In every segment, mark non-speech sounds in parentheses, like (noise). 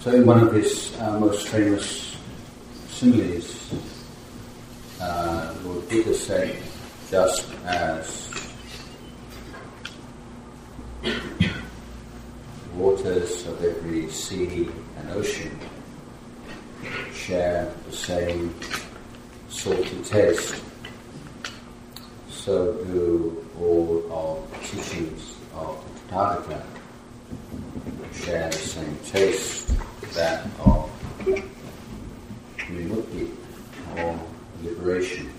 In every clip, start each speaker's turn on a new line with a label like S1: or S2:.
S1: So in one of his uh, most famous similes, uh, Lord Buddha said, just as waters of every sea and ocean share the same salty taste, so do all of the teachings of the Tathagata share the same taste, that of vimukti or liberation.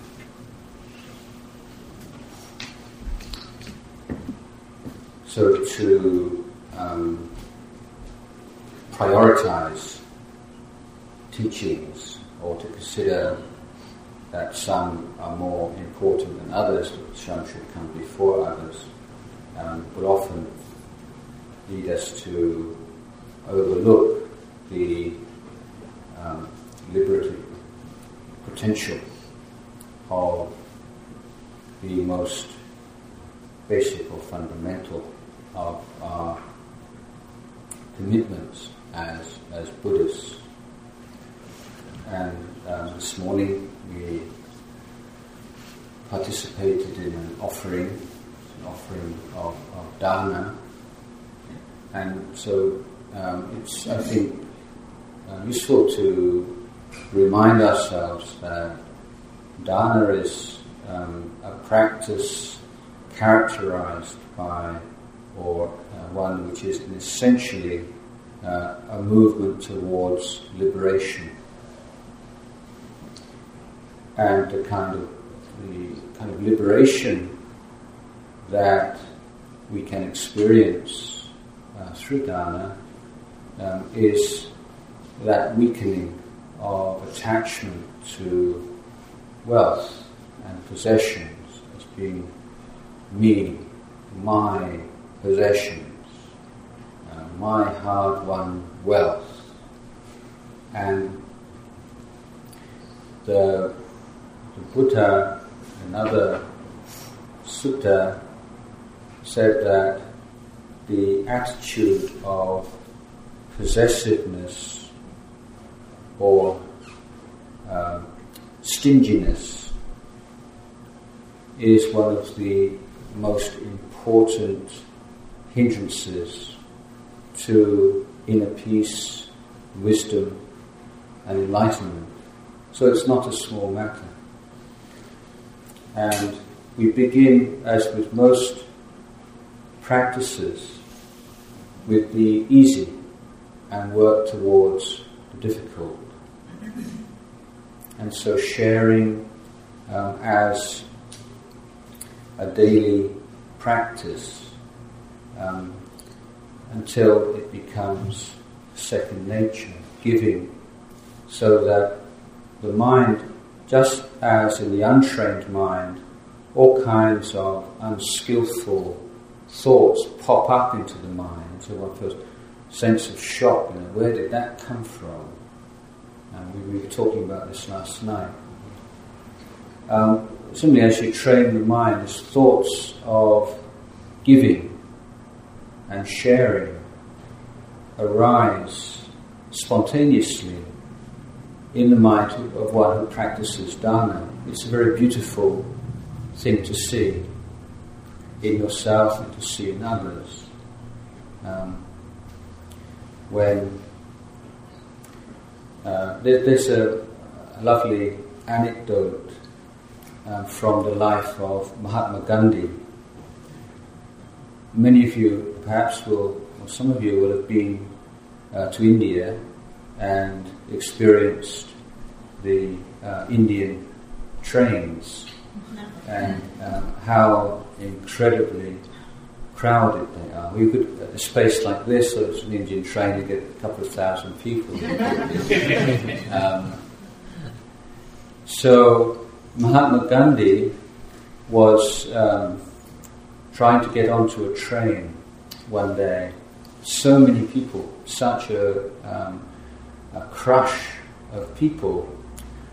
S1: So to um, prioritize teachings or to consider that some are more important than others, some should come before others, um, would often lead us to overlook the um, liberative potential of the most basic or fundamental of our commitments as, as Buddhists. And um, this morning we participated in an offering, an offering of, of dana, and so um, it's, I think, uh, useful to remind ourselves that dana is um, a practice characterized by, or uh, one which is essentially uh, a movement towards liberation. And the kind of the kind of liberation that we can experience uh, through dana um, is that weakening of attachment to wealth and possessions as being me, my possessions, uh, my hard-won wealth, and the, the Buddha, another sutta, said that the attitude of possessiveness or uh, stinginess is one of the most important hindrances to inner peace, wisdom, and enlightenment. So it's not a small matter. And we begin, as with most practices, with the easy and work towards the difficult. And so sharing um, as a daily practice um, until it becomes second nature, giving, so that the mind, just as in the untrained mind, all kinds of unskillful thoughts pop up into the mind. So one feels sense of shock, you know, where did that come from? And we, we were talking about this last night. Um, simply as you train the mind, as thoughts of giving and sharing arise spontaneously in the mind of one who practices dana. It's a very beautiful thing to see in yourself and to see in others. Um, when uh, there, there's a, lovely anecdote uh, from the life of Mahatma Gandhi. Many of you perhaps will, or some of you will have been uh, to India and experienced the uh, Indian trains and um, how incredibly crowded they are. We could, a space like this, so it's an Indian train, you get a couple of thousand people. (laughs) um, so Mahatma Gandhi was um, trying to get onto a train one day. So many people, such a, um, a crush of people,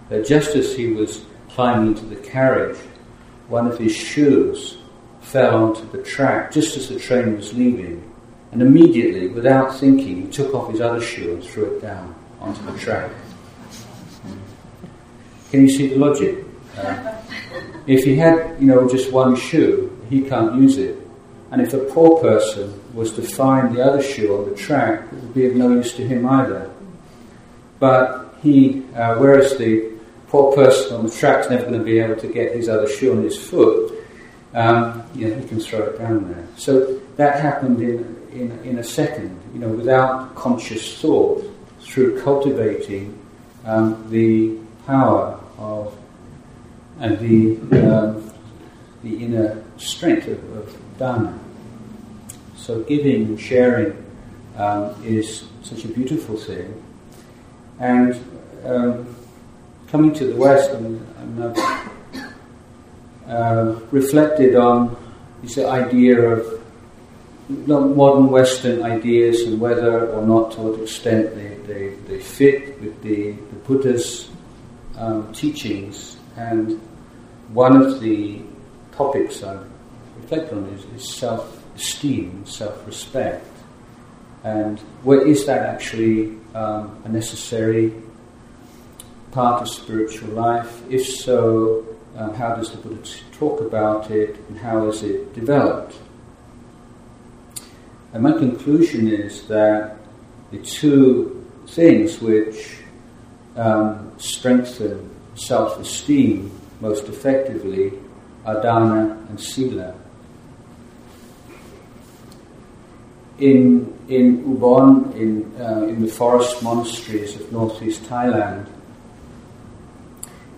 S1: that just as he was climbing into the carriage, one of his shoes fell onto the track just as the train was leaving, And immediately, without thinking, he took off his other shoe and threw it down onto the track. Can you see the logic? Uh, if he had, you know, just one shoe, he can't use it. And if a poor person was to find the other shoe on the track, it would be of no use to him either. But he, uh, whereas the poor person on the track is never going to be able to get his other shoe on his foot, um, you know, can throw it down there. So that happened in, in, in a second, you know, without conscious thought, through cultivating um, the power of and the, um, the inner strength of, of dana. So giving and sharing um, is such a beautiful thing. And um, coming to the West, and, and I've uh, reflected on this idea of modern Western ideas and whether or not to what extent they, they, they fit with the, the Buddha's um, teachings. And one of the topics I reflect on is, is self esteem, self respect. And where is that actually um, a necessary part of spiritual life? If so, um, how does the Buddha talk about it and how is it developed? And my conclusion is that the two things which um, strengthen self esteem most effectively are dana and sila. In, in Ubon, in, uh, in the forest monasteries of northeast Thailand,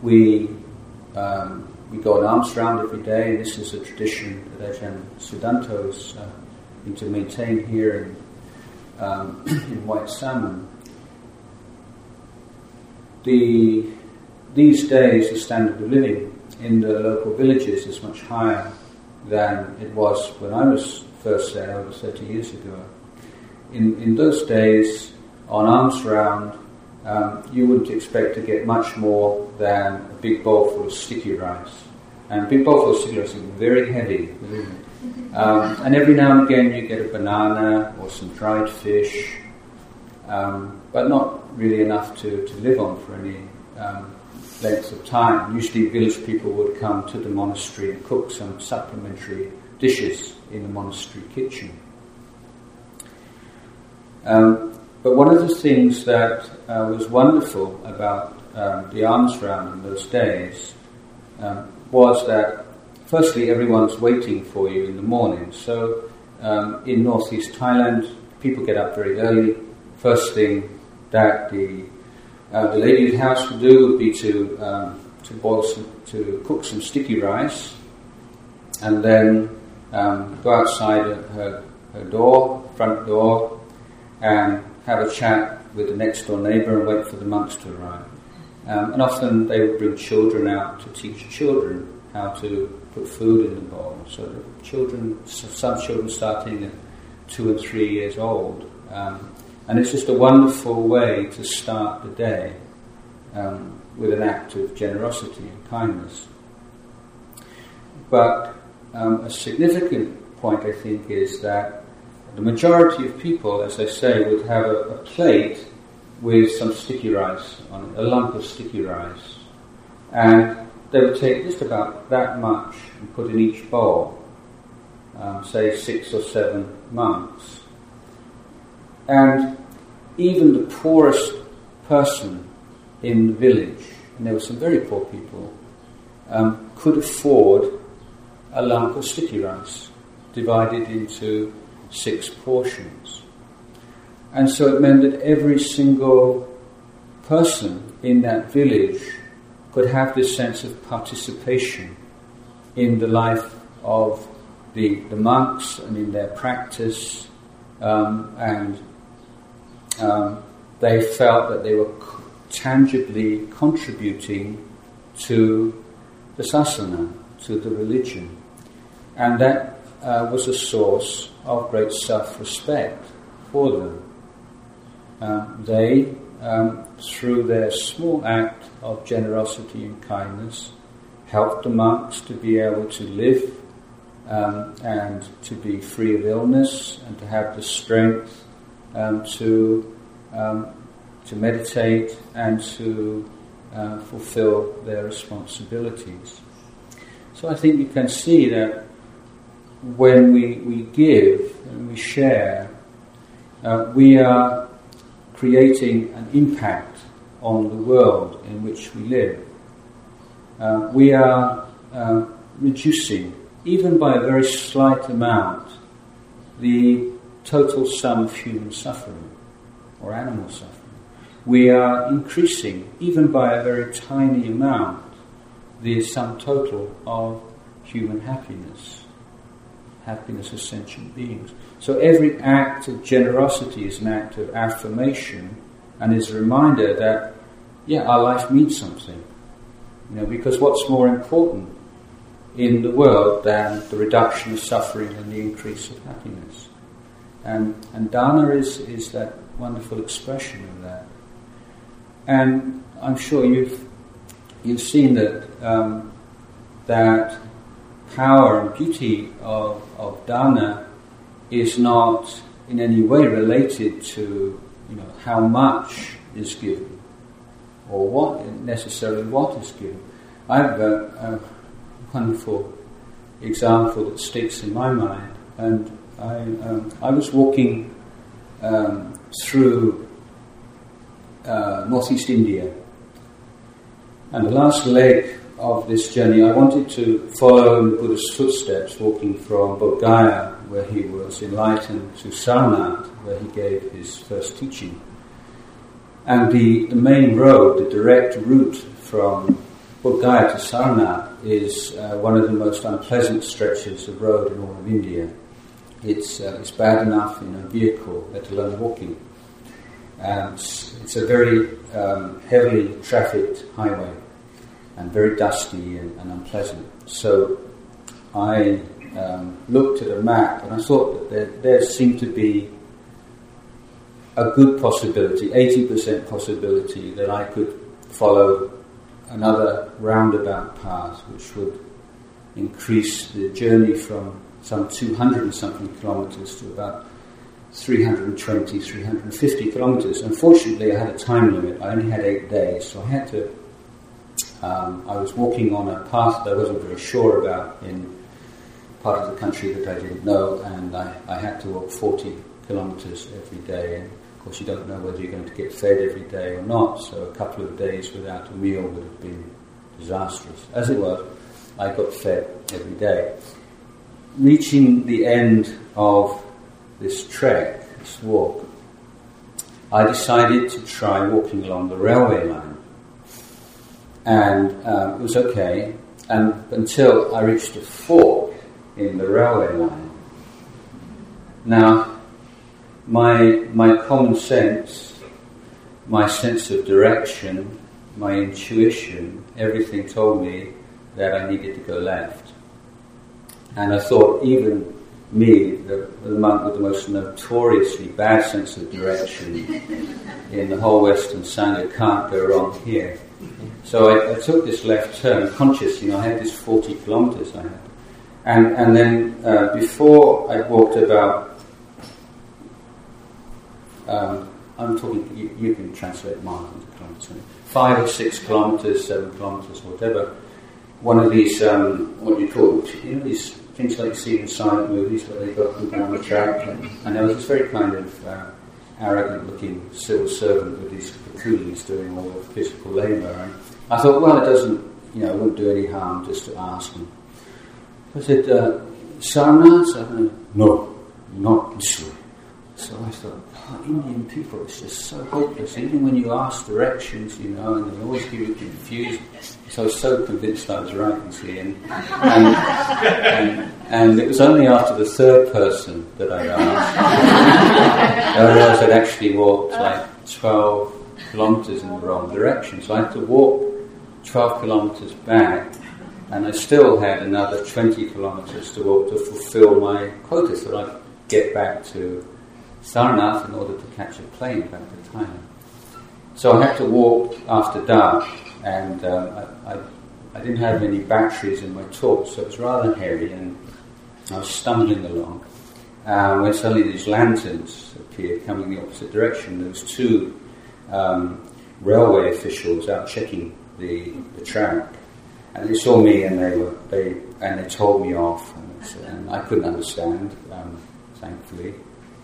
S1: we, um, we go an alms round every day. This is a tradition that Ajahn Sudanto has uh, to maintain here in, um, (clears throat) in White Salmon. The, these days, the standard of living in the local villages is much higher than it was when I was first there over 30 years ago. In, in those days, on alms round, um, you wouldn't expect to get much more than a big bowl full of sticky rice. And a big bowl full of sticky rice is very heavy, um, and every now and again you get a banana or some dried fish, um, but not really enough to, to live on for any um, length of time. Usually village people would come to the monastery and cook some supplementary dishes in the monastery kitchen. Um, but one of the things that uh, was wonderful about um, the alms round in those days um, was that, firstly, everyone's waiting for you in the morning. So um, in northeast Thailand, people get up very early. First thing that the uh, the lady of the house would do would be to um, to boil some, to cook some sticky rice, and then um, go outside her, her door, front door, and have a chat with the next door neighbour and wait for the monks to arrive. Um, and often they would bring children out to teach children how to put food in the bowl. So the children, some children starting at two and three years old. Um, and it's just a wonderful way to start the day um, with an act of generosity and kindness. But um, a significant point, I think, is that the majority of people, as I say, would have a, a plate with some sticky rice on it, a lump of sticky rice. And they would take just about that much and put in each bowl, um, say six or seven monks. And even the poorest person in the village, and there were some very poor people, um, could afford a lump of sticky rice divided into six portions. And so it meant that every single person in that village could have this sense of participation in the life of the, the monks and in their practice, um, and um, they felt that they were tangibly contributing to the sasana, to the religion. And that uh, was a source of great self respect for them. Uh, they, um, through their small act of generosity and kindness, helped the monks to be able to live um, and to be free of illness and to have the strength um, to um, to meditate and to uh, fulfill their responsibilities. So I think you can see that when we, we give and we share, uh, we are creating an impact on the world in which we live. Uh, we are uh, reducing, even by a very slight amount, the total sum of human suffering or animal suffering. We are increasing, even by a very tiny amount, the sum total of human happiness, happiness of sentient beings. So every act of generosity is an act of affirmation and is a reminder that, yeah, our life means something. You know, because what's more important in the world than the reduction of suffering and the increase of happiness? And, and dana is, is that wonderful expression of that. And I'm sure you've, you've seen that, um, that power and beauty of, of dana is not in any way related to you know, how much is given or what necessarily what is given. I have a, a wonderful example that sticks in my mind, and I, um, I was walking um, through uh, northeast India. And the last leg of this journey, I wanted to follow in the Buddha's footsteps, walking from Bodh Gaya, where he was enlightened, to Sarnath, where he gave his first teaching. And the, the main road, the direct route from Bodh Gaya to Sarnath, is uh, one of the most unpleasant stretches of road in all of India. It's, uh, it's bad enough in a vehicle, let alone walking. And it's a very um, heavily trafficked highway and very dusty and, and unpleasant. So I um, looked at a map and I thought that there, there seemed to be a good possibility, 80% possibility, that I could follow another roundabout path which would increase the journey from some 200 and something kilometers to about 320, 350 kilometers. Unfortunately, I had a time limit. I only had eight days, so I had to. Um, I was walking on a path that I wasn't very sure about in part of the country that I didn't know, and I, I had to walk 40 kilometers every day. And of course, you don't know whether you're going to get fed every day or not, so a couple of days without a meal would have been disastrous. As it was, I got fed every day. Reaching the end of this trek, this walk, I decided to try walking along the railway line. And um, it was okay and until I reached a fork in the railway line. Now, my, my common sense, my sense of direction, my intuition, everything told me that I needed to go left. And I thought, even me, the, the monk with the most notoriously bad sense of direction in the whole Western Sangha, can't go wrong here. So I, I, took this left turn consciously. I had this 40 kilometers I had. And, and then uh, before I walked about, um, I'm talking, you, you, can translate miles into kilometers, five or six kilometers, seven kilometers, whatever. One of these, um, what do you call it? You know, these things like you see in silent movies where they got people on the track. And, and there was this very kind of uh, arrogant looking civil servant with these coolies doing all the physical labour. And I thought, well, it doesn't, you know, it wouldn't do any harm just to ask them. I said, uh, Sarnath? No, not this way. So I thought, oh, Indian people, it's just so hopeless. Even when you ask directions, you know, and they always get you confused. So I was so convinced I was right, you see. And, and, and, and it was only after the third person that I asked that (laughs) I realised I'd actually walked like 12 kilometres in the wrong direction. So I had to walk 12 kilometres back and I still had another 20 kilometres to walk to fulfill my quota so that I'd get back to Sarnath in order to catch a plane back to Thailand. So I had to walk after dark, and um, I, I, I, didn't have any batteries in my torch, so it was rather hairy, And I was stumbling along uh, when suddenly these lanterns appeared coming in the opposite direction. There was two um, railway officials out checking the, the track, and they saw me and they were they and they told me off, and, and I couldn't understand, um, thankfully.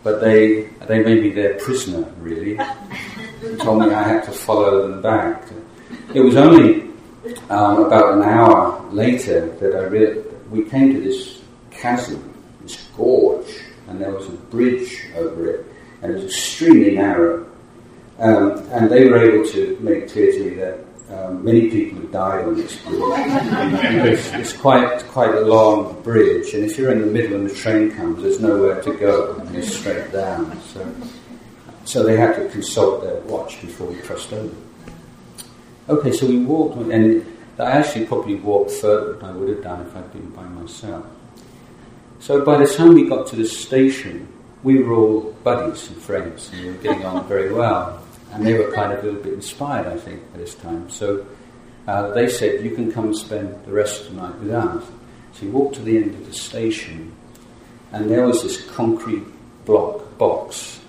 S1: But they they made me their prisoner, really. they told me I had to follow them back. It was only um, about an hour later that I re- we came to this chasm, this gorge, and there was a bridge over it, and it was extremely narrow. Um, and they were able to make clear to me that um, many people have died on this bridge because it's quite quite a long bridge, and if you're in the middle and the train comes, there's nowhere to go, and it's straight down. So, so they had to consult their watch before we crossed over. Okay, so we walked, and I actually probably walked further than I would have done if I'd been by myself. So by the time we got to the station, we were all buddies and friends, and we were getting on very well. And they were kind of a little bit inspired, I think, at this time. So uh, they said, You can come and spend the rest of the night with us. So we walked to the end of the station, and there was this concrete block box,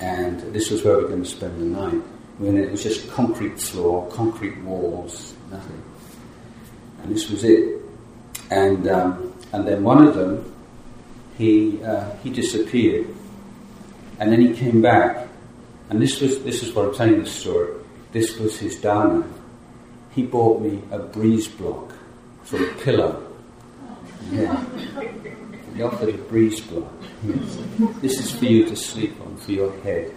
S1: and this was where we were going to spend the night when it was just concrete floor, concrete walls, nothing. And this was it. And um, and then one of them, he uh, he disappeared, and then he came back. And this was this is what I'm telling the story. This was his dana. He bought me a breeze block for a pillow. Yeah. He offered a breeze block. This is for you to sleep on, for your head.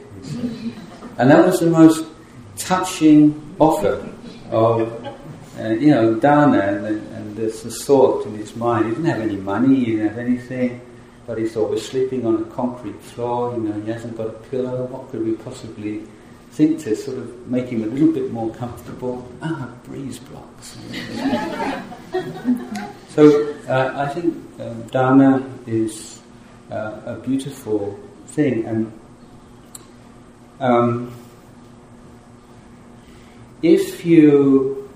S1: And that was the most touching offer of, uh, you know, dana and, and there's a thought in his mind. He didn't have any money, he didn't have anything, but he thought we're sleeping on a concrete floor, you know, he hasn't got a pillow, what could we possibly think to sort of make him a little bit more comfortable? Ah, breeze blocks. (laughs) so uh, I think um, dana is uh, a beautiful thing and um, if you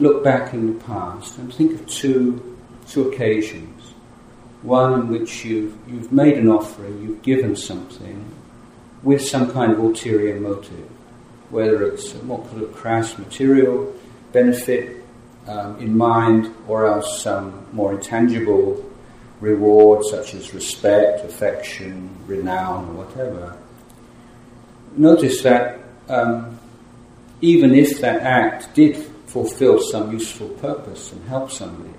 S1: look back in the past and think of two, two occasions, one in which you've, you've made an offering, you've given something with some kind of ulterior motive, whether it's what sort of crass material benefit um, in mind or else some more intangible reward such as respect, affection, renown, or whatever. Notice that um, even if that act did fulfill some useful purpose and help somebody,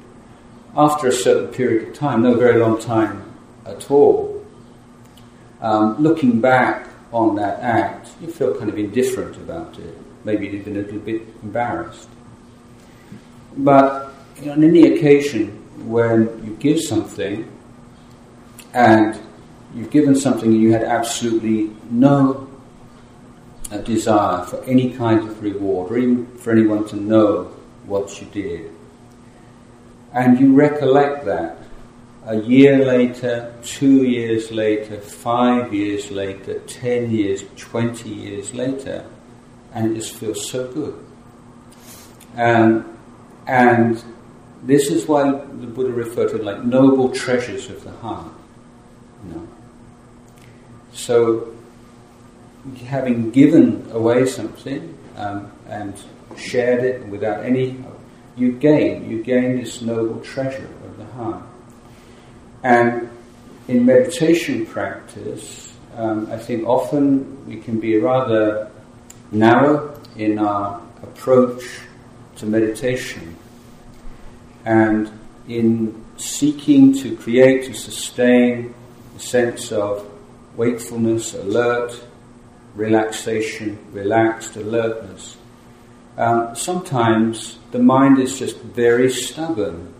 S1: after a certain period of time, no very long time at all, um, looking back on that act, you feel kind of indifferent about it, maybe even a little bit embarrassed. But on any occasion when you give something and you've given something and you had absolutely no a desire for any kind of reward, or even for anyone to know what you did. And you recollect that a year later, two years later, five years later, ten years, twenty years later, and it just feels so good. Um, and this is why the Buddha referred to it like noble treasures of the heart. You know? So having given away something um, and shared it without any, you gain, you gain this noble treasure of the heart. And in meditation practice, um, I think often we can be rather narrow in our approach to meditation. And in seeking to create, to sustain a sense of wakefulness, alert, relaxation, relaxed alertness. Um, sometimes the mind is just very stubborn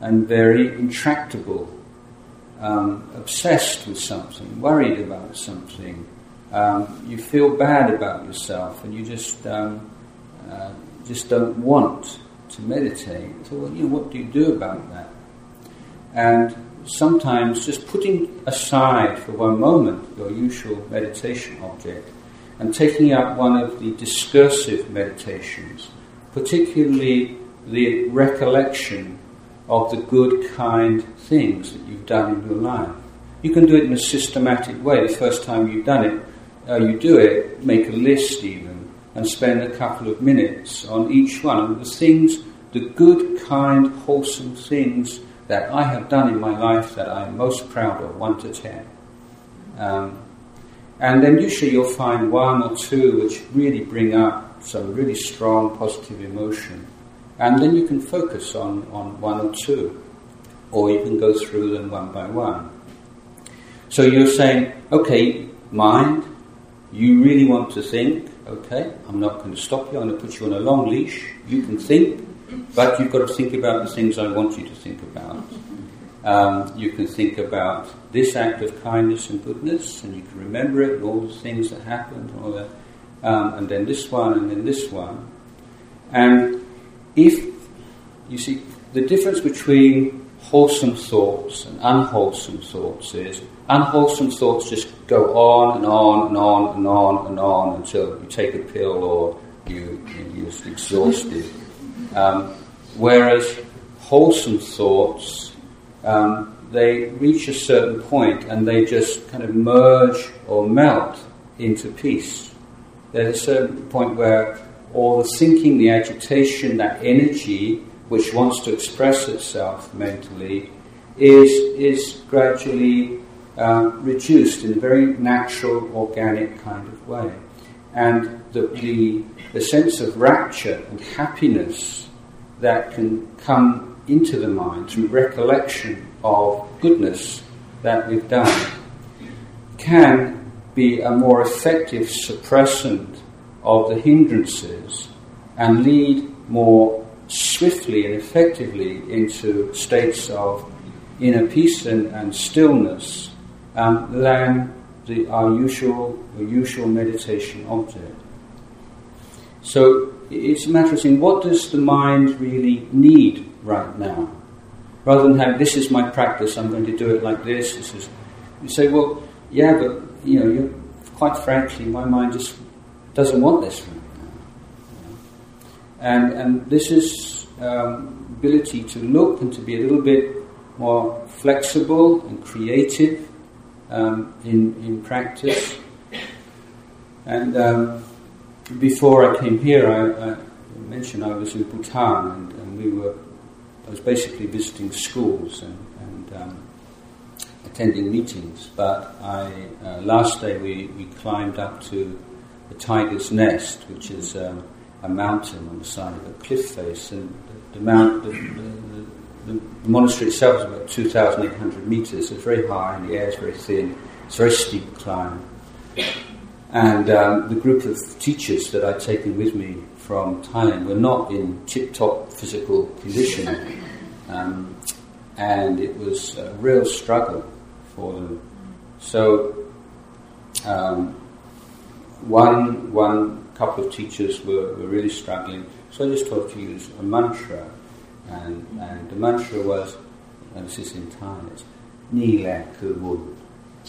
S1: and very intractable, um, obsessed with something, worried about something. Um, you feel bad about yourself, and you just um, uh, just don't want to meditate. So, well, you know, what do you do about that? And sometimes just putting aside for one moment your usual meditation object and taking up one of the discursive meditations, particularly the recollection of the good, kind things that you've done in your life. You can do it in a systematic way. The first time you've done it, uh, you do it, make a list even, and spend a couple of minutes on each one of the things, the good, kind, wholesome things that I have done in my life that I'm most proud of, one to ten. Um, and then usually you'll find one or two which really bring up some really strong positive emotion. And then you can focus on, on one or two, or you can go through them one by one. So you're saying, okay, mind, you really want to think, okay, I'm not going to stop you, I'm going to put you on a long leash, you can think, but you've got to think about the things I want you to think about. Um, you can think about this act of kindness and goodness, and you can remember it, and all the things that happened, and all that, um, and then this one, and then this one. And if you see the difference between wholesome thoughts and unwholesome thoughts is unwholesome thoughts just go on and on and on and on and on until you take a pill or you, you're exhausted. Um, whereas wholesome thoughts um, they reach a certain point and they just kind of merge or melt into peace. There's a certain point where all the thinking, the agitation, that energy which wants to express itself mentally is, is gradually um, reduced in a very natural, organic kind of way. And the, the, the sense of rapture and happiness that can come into the mind through recollection of goodness that we've done can be a more effective suppressant of the hindrances and lead more swiftly and effectively into states of inner peace and, and stillness um, than the, our usual, usual meditation object. So it's a matter of saying, what does the mind really need right now. Rather than have this is my practice, I'm going to do it like this. This is you say, well, yeah, but you know, quite frankly, my mind just doesn't want this right now. And and this is um, ability to look and to be a little bit more flexible and creative um, in in practice. And um, before I came here, I, I, mentioned I was in Bhutan and, and we were I was basically visiting schools and, and um, attending meetings. But I, uh, last day we, we climbed up to the Tiger's Nest, which is um, a mountain on the side of a cliff face, and the, the mount, the, the, the, monastery itself is about 2,800 meters. It's very high, and the air is very thin. It's a very steep climb. And um, the group of teachers that I'd taken with me from Thailand were not in tip top physical condition. (laughs) Um, and it was a real struggle for them. So, um, one, one couple of teachers were, were really struggling, so I just taught to use a mantra. And, and the mantra was, and this is in Thai, it's Ni le ku bun,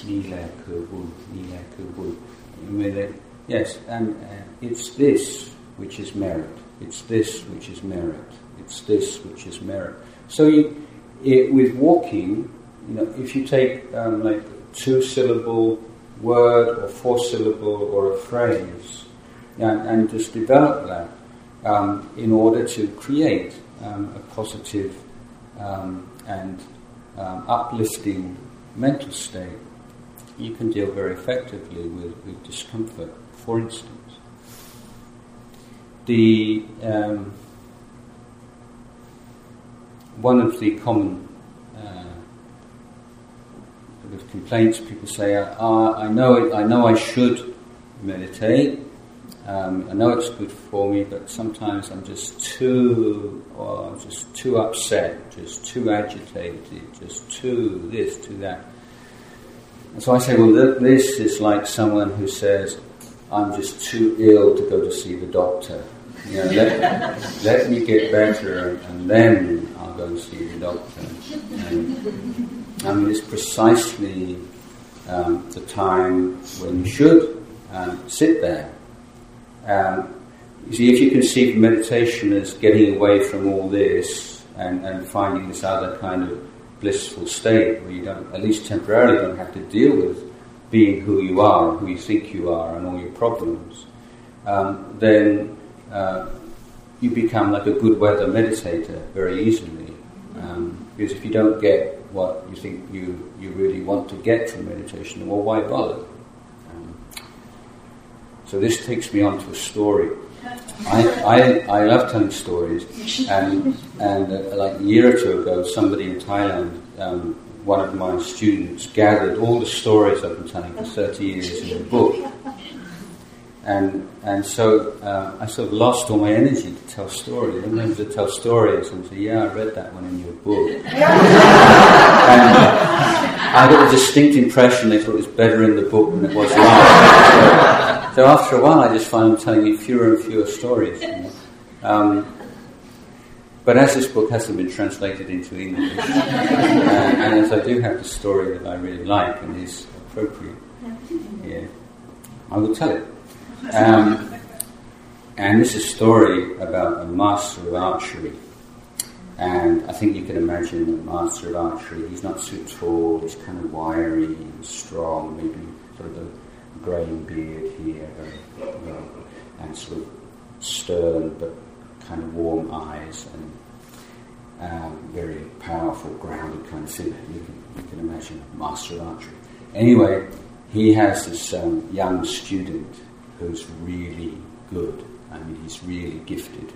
S1: Ni le ku bun, Ni le ku bun. Yes, and uh, it's this which is merit. It's this which is merit. It's this which is merit. So you, it, with walking, you know, if you take um, like two syllable word or four syllable or a phrase, and, and just develop that um, in order to create um, a positive um, and um, uplifting mental state, you can deal very effectively with, with discomfort. For instance, the um, one of the common uh, complaints people say, uh, I know it, I know I should meditate. Um, I know it's good for me, but sometimes I'm just too, I'm just too upset, just too agitated, just too this, too that. And so I say, well, th- this is like someone who says, I'm just too ill to go to see the doctor. You know, let, (laughs) let me get better and then I'll go and see the doctor. And, I mean, it's precisely um, the time when you should um, sit there. Um, you see, if you conceive meditation as getting away from all this and, and finding this other kind of blissful state where you don't, at least temporarily, don't have to deal with being who you are, who you think you are, and all your problems, um, then uh, you become like a good weather meditator very easily. Um, because if you don't get what you think you, you really want to get from meditation, well, why bother? Um, so this takes me on to a story. I, I, I love telling stories, and, and uh, like a year or two ago, somebody in Thailand, um, one of my students, gathered all the stories I've been telling for 30 years in a book. And, and so uh, I sort of lost all my energy to tell stories. I remember to tell stories and say, yeah, I read that one in your book. (laughs) and I got a distinct impression they thought it was better in the book than it was live. So, so after a while I just find I'm telling you fewer and fewer stories. You know? um, but as this book hasn't been translated into English, uh, and as I do have the story that I really like and is appropriate, yeah, I will tell it. Um, and this is a story about a master of archery. And I think you can imagine a master of archery, he's not so tall, he's kind of wiry and strong, maybe sort of a greying beard here, and sort of stern but kind of warm eyes and um, very powerful, grounded kind of figure. You can, you can imagine master of archery. Anyway, he has this um, young student who's really good. I mean, he's really gifted.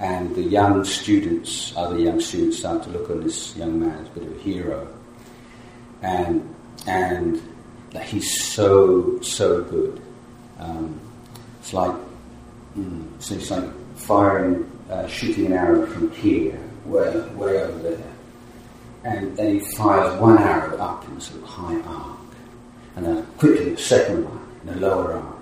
S1: And the young students, other young students, start to look on this young man as a bit of a hero. And, and he's so, so good. Um, it's like, mm, so it's like firing, uh, shooting an arrow from here, way, way over there. And then he fires one arrow up in a sort of high arc. And then quickly the second one in a lower arc.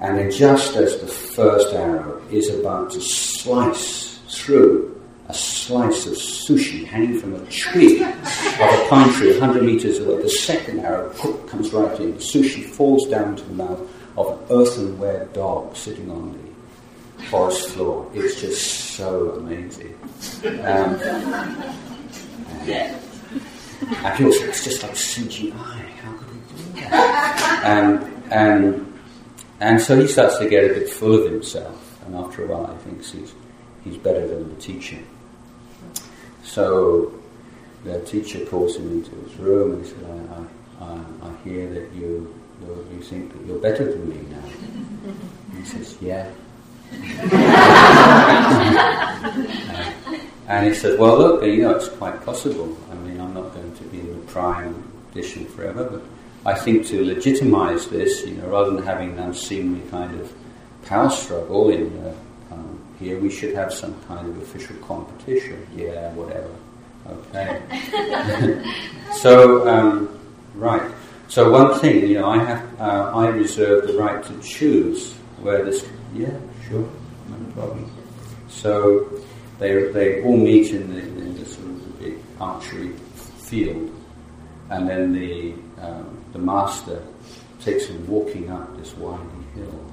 S1: And then just as the first arrow is about to slice through a slice of sushi hanging from a tree, of a pine tree 100 meters away, the second arrow comes right in. The sushi falls down to the mouth of an earthenware dog sitting on the forest floor. It's just so amazing. Um, and, people say, it's just like CGI. How could we do that? And and, and so he starts to get a bit full of himself, and after a while, he thinks he's, he's better than the teacher. So the teacher calls him into his room and he says, I, I, I hear that you, you think that you're better than me now. And (laughs) he says, Yeah. (laughs) and he says, Well, look, you know, it's quite possible. I mean, I'm not going to be in the prime edition forever, but I think to legitimize this, you know, rather than having an unseemly kind of power struggle in uh, um, here, we should have some kind of official competition. Yeah, whatever. Okay. (laughs) so, um, right. So one thing, you know, I have, uh, I reserve the right to choose where this. Yeah, sure, no problem. So they they all meet in the, in the sort of the big archery field, and then the um, the master takes him walking up this winding hill,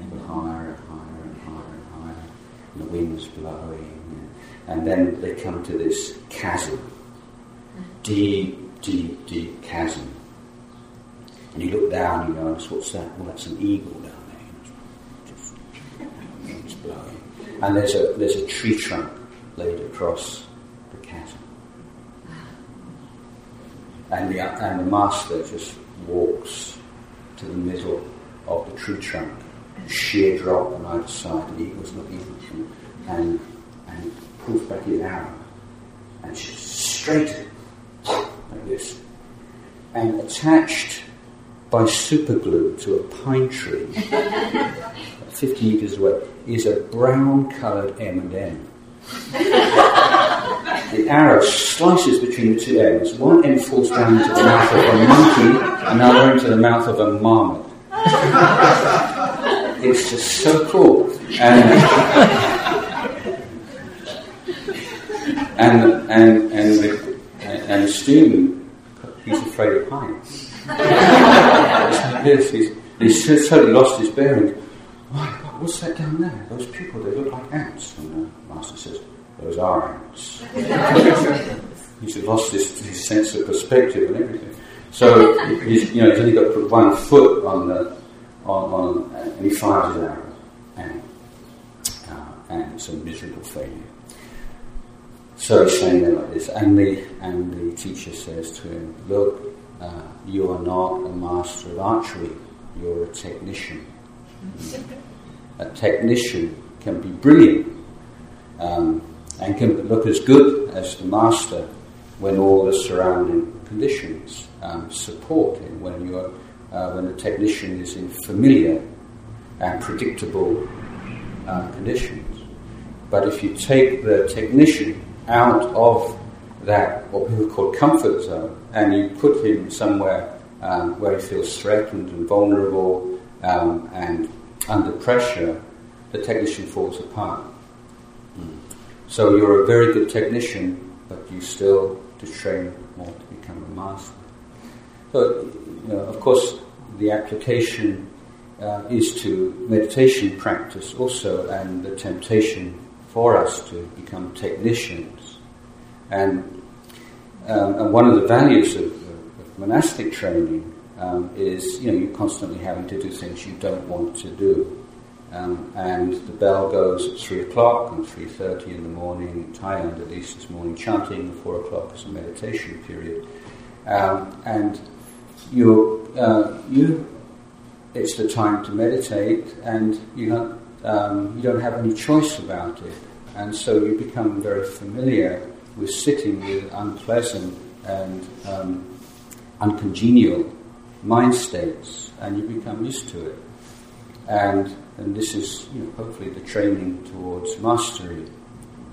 S1: and higher and higher and higher and higher, and the wind's blowing, and then they come to this chasm, deep, deep, deep chasm. And you look down, you know, what's that? Well, that's an eagle down there. Just, it's blowing. And there's a there's a tree trunk laid across the chasm and the, and the master just walks to the middle of the tree trunk, sheer drop on either side, the eagle's looking at him, and, and pulls back his arrow, and just straight like this, and attached by superglue to a pine tree, (laughs) 50 metres away, is a brown-coloured M&M. The arrow slices between the two ends. One end falls down into the mouth of a monkey, another into the mouth of a marmot. It's just so cool. And, and, and, and, the, and the student, he's afraid of heights. This, he's, he's totally lost his bearings. Oh, what's that down there? Those people, they look like ants. And the master says, those are ants. (laughs) he's lost his, his, sense of perspective and everything. So he's, you know, he's only got to put one foot on the on, on and he fires his arrow, and uh, and it's a miserable failure. So he's saying it like this, and the and the teacher says to him, "Look, uh, you are not a master of archery. You're a technician. (laughs) a technician can be brilliant." Um, and can look as good as the master when all the surrounding conditions um, support him, when, you're, uh, when the technician is in familiar and predictable uh, conditions. But if you take the technician out of that, what people call comfort zone, and you put him somewhere um, where he feels threatened and vulnerable um, and under pressure, the technician falls apart. So you're a very good technician, but you still to train more to become a master. So, you know, of course, the application uh, is to meditation practice also, and the temptation for us to become technicians. And, um, and one of the values of, of monastic training um, is, you know, you're constantly having to do things you don't want to do. Um, and the bell goes at 3 o'clock and 3.30 in the morning, in Thailand at least this morning, chanting, 4 o'clock is a meditation period. Um, and you, uh, you, it's the time to meditate and you don't, um, you don't have any choice about it. And so you become very familiar with sitting with unpleasant and um, uncongenial mind states and you become used to it. And and this is, you know, hopefully the training towards mastery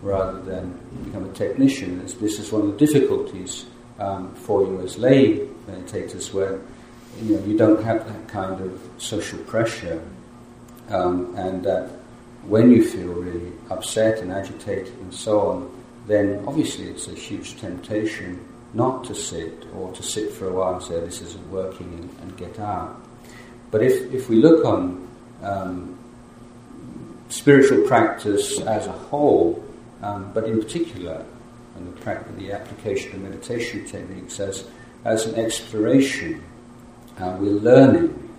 S1: rather than become a technician. This, this is one of the difficulties um, for you as lay meditators where you know you don't have that kind of social pressure um, and that when you feel really upset and agitated and so on, then obviously it's a huge temptation not to sit or to sit for a while and say this isn't working and, and get out. But if, if we look on um, spiritual practice as a whole, um, but in particular, and the, pra- the, application of meditation techniques as, as an exploration. Uh, we're learning.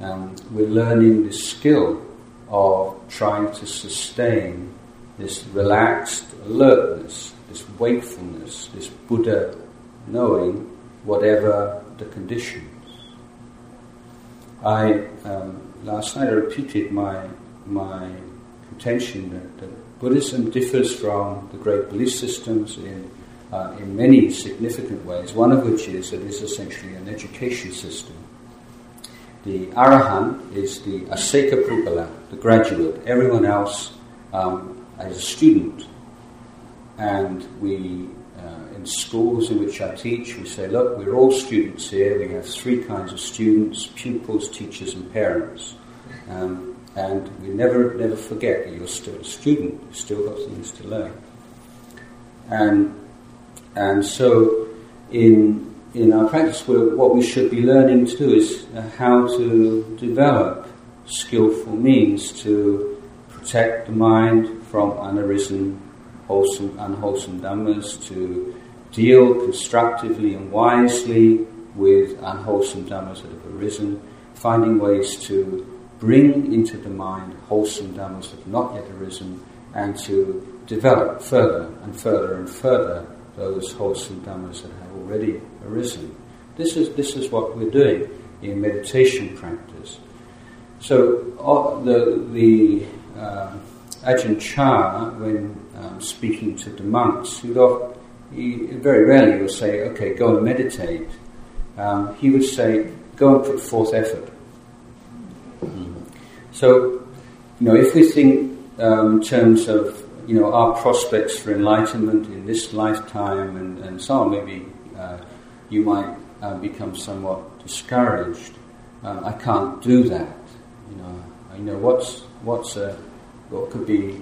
S1: Um, we're learning the skill of trying to sustain this relaxed alertness, this wakefulness, this Buddha knowing whatever the conditions. I um, last night I repeated my my contention that, that Buddhism differs from the great belief systems in uh, in many significant ways. One of which is that it is essentially an education system. The arahant is the asekha puggala, the graduate. Everyone else um, as a student, and we uh, in schools in which I teach, we say, look, we're all students here. We have three kinds of students: pupils, teachers, and parents. Um, and we never, never forget that you're still a student, you've still got things to learn. And, and so, in, in our practice, what we should be learning to do is uh, how to develop skillful means to protect the mind from unarisen, wholesome, unwholesome dhammas, to deal constructively and wisely with unwholesome dhammas that have arisen, finding ways to bring into the mind wholesome dhammas that have not yet arisen, and to develop further and further and further those wholesome dhammas that have already arisen. This is, this is what we're doing in meditation practice. So uh, the, the uh, Ajahn Chah, when um, speaking to the monks, he, he very rarely would say, okay, go and meditate. Um, he would say, go and put forth effort. So, you know, if we think um, in terms of you know our prospects for enlightenment in this lifetime and, and so on, maybe uh, you might uh, become somewhat discouraged. Um, I can't do that. You know, you know what's what's a, what could be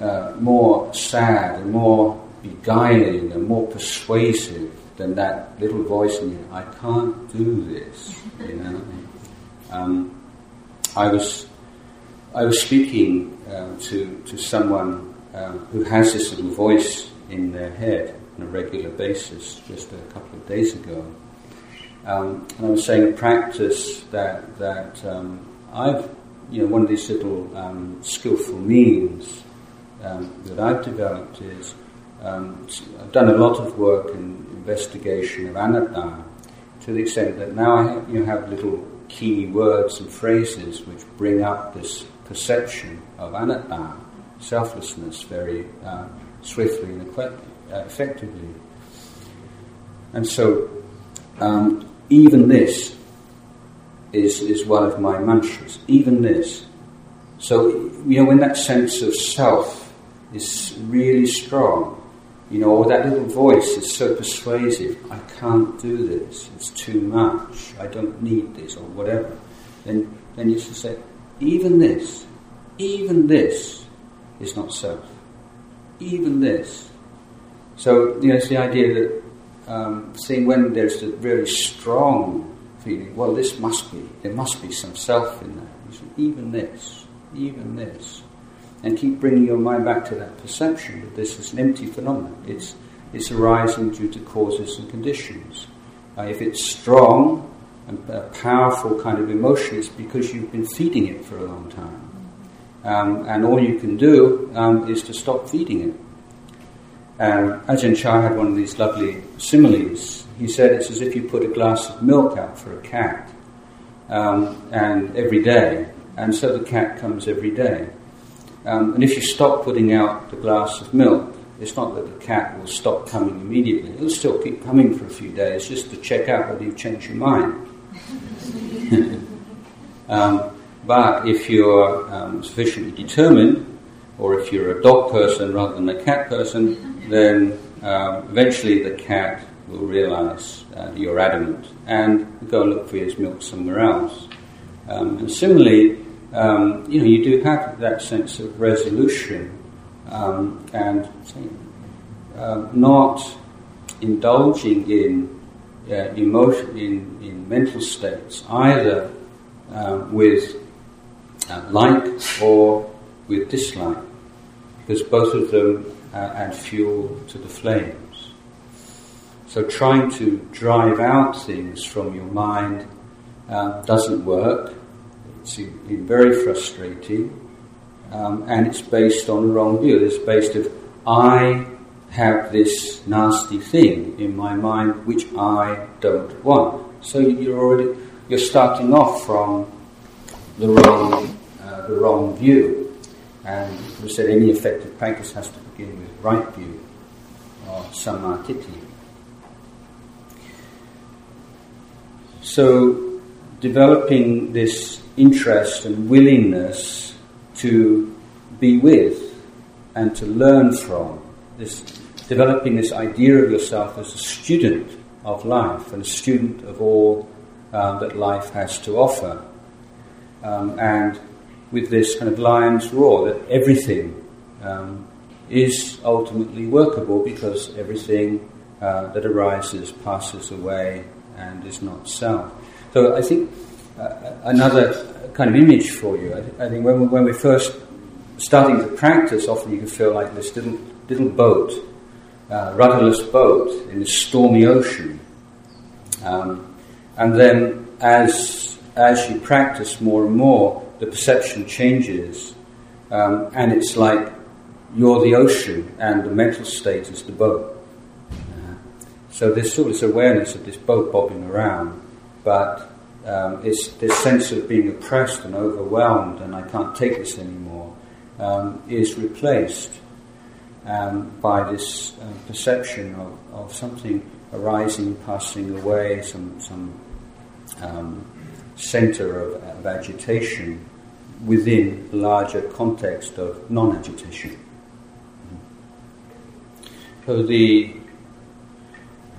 S1: uh, more sad and more beguiling and more persuasive than that little voice in you. I can't do this. You know, um, I was I was speaking uh, to, to someone um, who has this little voice in their head on a regular basis just a couple of days ago. Um, and I was saying a practice that, that um, I've, you know, one of these little um, skillful means um, that I've developed is um, I've done a lot of work in investigation of anatta to the extent that now I have, you have little key words and phrases which bring up this perception of anatta, selflessness, very uh, swiftly and uh, effectively. And so, um, even this is, is one of my mantras. Even this. So, you know, when that sense of self is really strong, you know, or that little voice is so persuasive, I can't do this, it's too much, I don't need this, or whatever, then, then you should say, even this, even this is not self. Even this. So, you know, it's the idea that um, seeing when there's a really strong feeling, well, this must be, there must be some self in there. even this, even this. And keep bringing your mind back to that perception that this is an empty phenomenon. It's, it's arising due to causes and conditions. Uh, if it's strong and a powerful kind of emotion, it's because you've been feeding it for a long time. Um, and all you can do um, is to stop feeding it. Um, Ajahn Chah had one of these lovely similes. He said it's as if you put a glass of milk out for a cat, um, and every day, and so the cat comes every day. Um, and if you stop putting out the glass of milk, it's not that the cat will stop coming immediately. It'll still keep coming for a few days just to check out whether you've changed your mind. (laughs) um, but if you're um, sufficiently determined, or if you're a dog person rather than a cat person, then um, eventually the cat will realize uh, you're adamant and go look for his milk somewhere else. Um, and similarly, um, you know, you do have that sense of resolution um, and uh, not indulging in uh, emotion, in, in mental states, either uh, with uh, like or with dislike, because both of them uh, add fuel to the flames. So trying to drive out things from your mind uh, doesn't work. It's very frustrating, um, and it's based on the wrong view. It's based of I have this nasty thing in my mind which I don't want. So you're already you're starting off from the wrong uh, the wrong view. And we said any effective practice has to begin with right view or sammaditthi. So developing this interest and willingness to be with and to learn from this developing this idea of yourself as a student of life and a student of all um, that life has to offer um, and with this kind of lion's roar that everything um, is ultimately workable because everything uh, that arises passes away and is not self. So I think uh, another kind of image for you. I, I think when, we, when we're first starting to practice, often you can feel like this little little boat, uh, rudderless boat in a stormy ocean, um, and then as as you practice more and more, the perception changes, um, and it's like you're the ocean and the mental state is the boat. Uh, so there's sort of this awareness of this boat bobbing around, but um, it's this sense of being oppressed and overwhelmed and I can't take this anymore um, is replaced um, by this uh, perception of, of something arising, passing away, some, some um, center of, of agitation within larger context of non-agitation. So the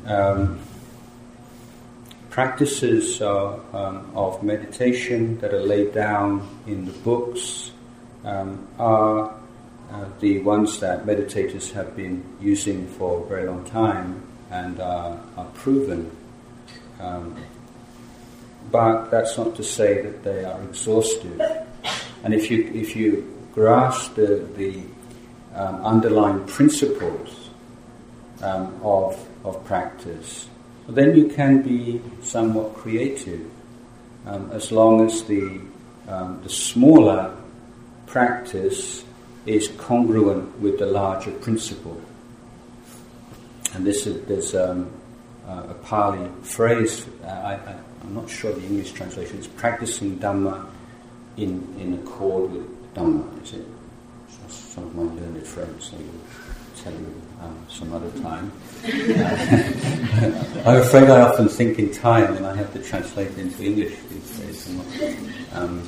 S1: um, practices um, of meditation that are laid down in the books um, are uh, the ones that meditators have been using for a very long time and are, are proven. But that's not to say that they are exhaustive. And if you if you grasp the, the um, underlying principles um, of, of practice, then you can be somewhat creative um, as long as the, um, the smaller practice is congruent with the larger principle. And this is, there's um, a Pali phrase, uh, I, am not sure the English translation, it's practicing Dhamma in, in accord with Dhamma, is it? Some of my learned friends, will tell you um, some other Thai. (laughs) I'm afraid I often think in time and I have to translate it into English these days. Um,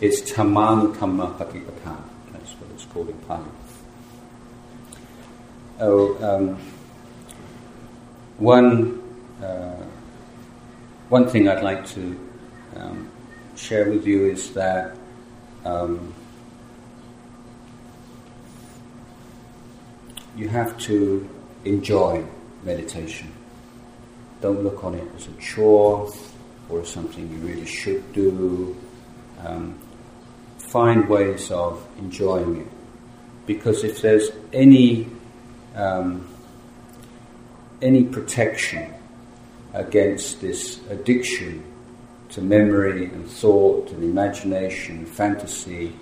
S1: it's Dhammanudhamma Patipatti, that's what it's called in Pali. Oh, um, one, uh, one thing I'd like to um, share with you is that um, you have to enjoy meditation. Don't look on it as a chore or as something you really should do. Um, find ways of enjoying it. Because if there's any um, any protection against this addiction to memory and thought and imagination, fantasy,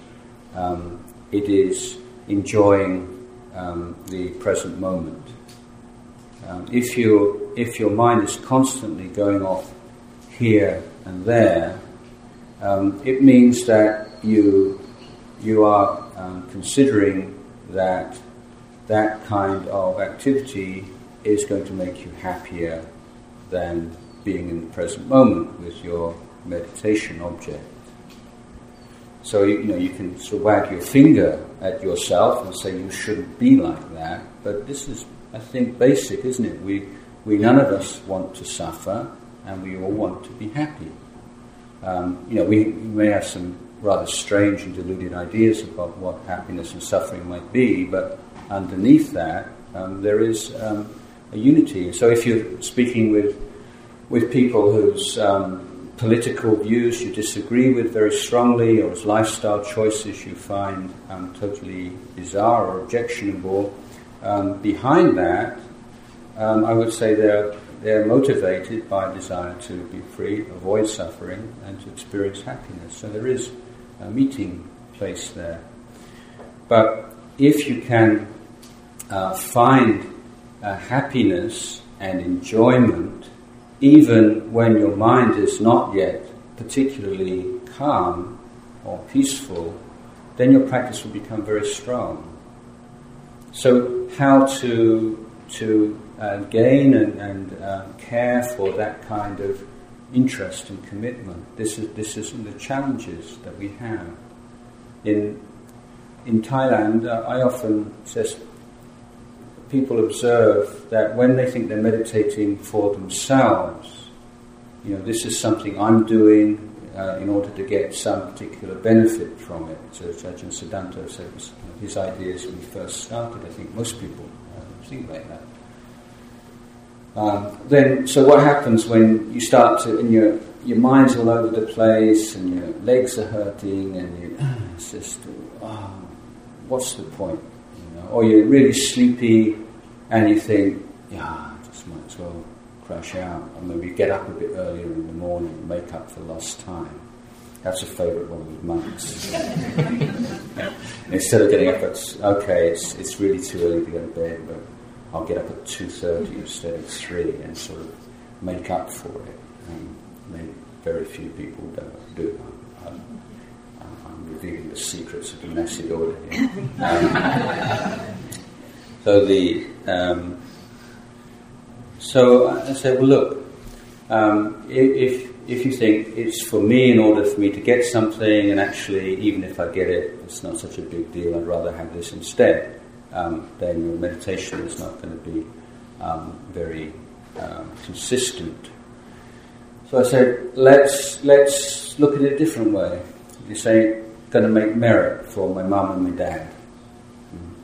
S1: um, it is enjoying um, the present moment. Um, if, you, if your mind is constantly going off here and there, um, it means that you, you are um, considering that that kind of activity is going to make you happier than being in the present moment with your meditation object. So you, know you can sort of wag your finger at yourself and say you shouldn't be like that. But this is, I think, basic, isn't it? We we none of us want to suffer, and we all want to be happy. Um, you know, we, we may have some rather strange and deluded ideas about what happiness and suffering might be, but underneath that, um, there is um, a unity. So if you're speaking with with people whose um, political views you disagree with very strongly, or as lifestyle choices you find um, totally bizarre or objectionable, um, behind that, um, I would say they're, they're motivated by a desire to be free, avoid suffering, and to experience happiness. So there is a meeting place there. But if you can uh, find uh, happiness and enjoyment even when your mind is not yet particularly calm or peaceful, then your practice will become very strong. So, how to to uh, gain and, and uh, care for that kind of interest and commitment? This is this is the challenges that we have in in Thailand. Uh, I often just people observe that when they think they're meditating for themselves, you know, this is something I'm doing uh, in order to get some particular benefit from it. So Ajahn Sudanto you his ideas when he first started. I think most people uh, think like that. Um, then, so what happens when you start to, and your your mind's all over the place, and your legs are hurting, and you, (coughs) it's just, oh, what's the point? Or you're really sleepy and you think, yeah, I just might as well crash out, and maybe get up a bit earlier in the morning, and make up for lost time. That's a favourite one with monks. (laughs) Instead of getting up at okay, it's it's really too early to go to bed, but I'll get up at two thirty instead of three, and sort of make up for it. And maybe very few people don't do. I'm, I'm revealing the secrets of the messy order. Um, so the um, so I said, well, look, um, if if you think it's for me in order for me to get something, and actually, even if I get it, it's not such a big deal. I'd rather have this instead. Um, then your meditation is not going to be um, very um, consistent. So I said, let's let's look at it a different way. You say, going to make merit for my mum and my dad.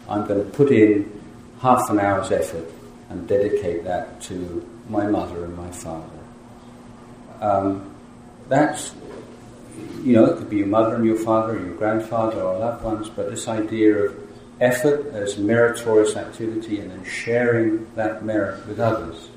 S1: I'm going to put in half an hour's effort and dedicate that to my mother and my father. Um, that's, you know, it could be your mother and your father or your grandfather or loved ones, but this idea of effort as meritorious activity and then sharing that merit with others.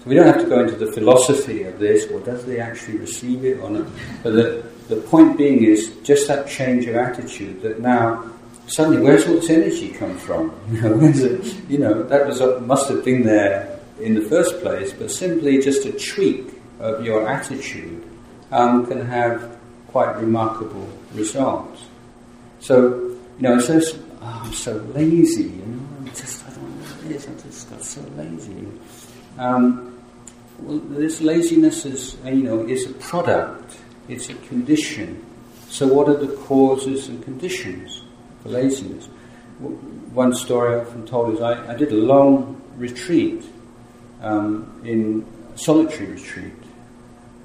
S1: So we don't have to go into the philosophy of this, or does they actually receive it or not. But the, the point being is just that change of attitude that now suddenly where's all this energy come from? (laughs) You know, it, you know that was must have been there in the first place, but simply just a tweak of your attitude um, can have quite remarkable results. So, you know, it says, oh, I'm so lazy, you know, I'm just, I don't know what it is, I just got so lazy. Um, well, this laziness is, you know, is a product, it's a condition. So what are the causes and conditions for laziness? One story I often told is I, I did a long retreat um, in solitary retreat.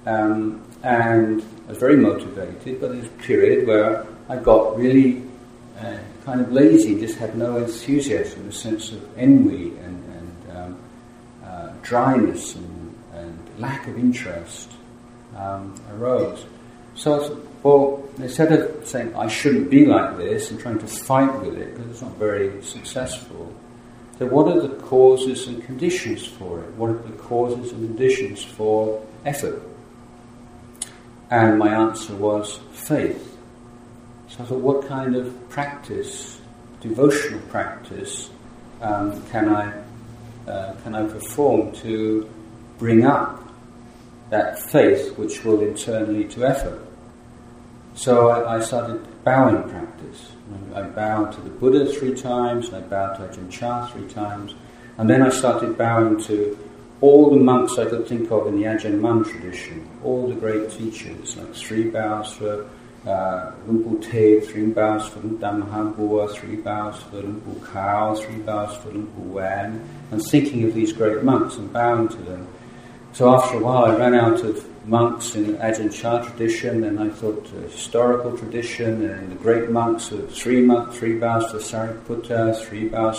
S1: Um, and I was very motivated, but there was a period where I got really uh, kind of lazy, just had no enthusiasm, a sense of ennui and, and um, uh, dryness and, and, lack of interest um, arose. So well, instead of saying I shouldn't be like this and trying to fight with it because it's not very successful, so what are the causes and conditions for it? What are the causes and conditions for effort? And my answer was faith. So I thought, what kind of practice, devotional practice, um, can I uh, can I perform to bring up that faith, which will in turn lead to effort? So I, I started bowing practice. I bowed to the Buddha three times, and I bowed to Ajahn Chah three times, and then I started bowing to all the monks I could think of in the Ajahn Mun tradition, all the great teachers, like three bows for uh, Te, three bows for Lumpur three bows for Lumpur Kao, three bows for Wan, and thinking of these great monks and bowing to them. So after a while I ran out of monks in the Ajahn Chah tradition, and I thought uh, historical tradition, and the great monks of three, monk, three Sariputta,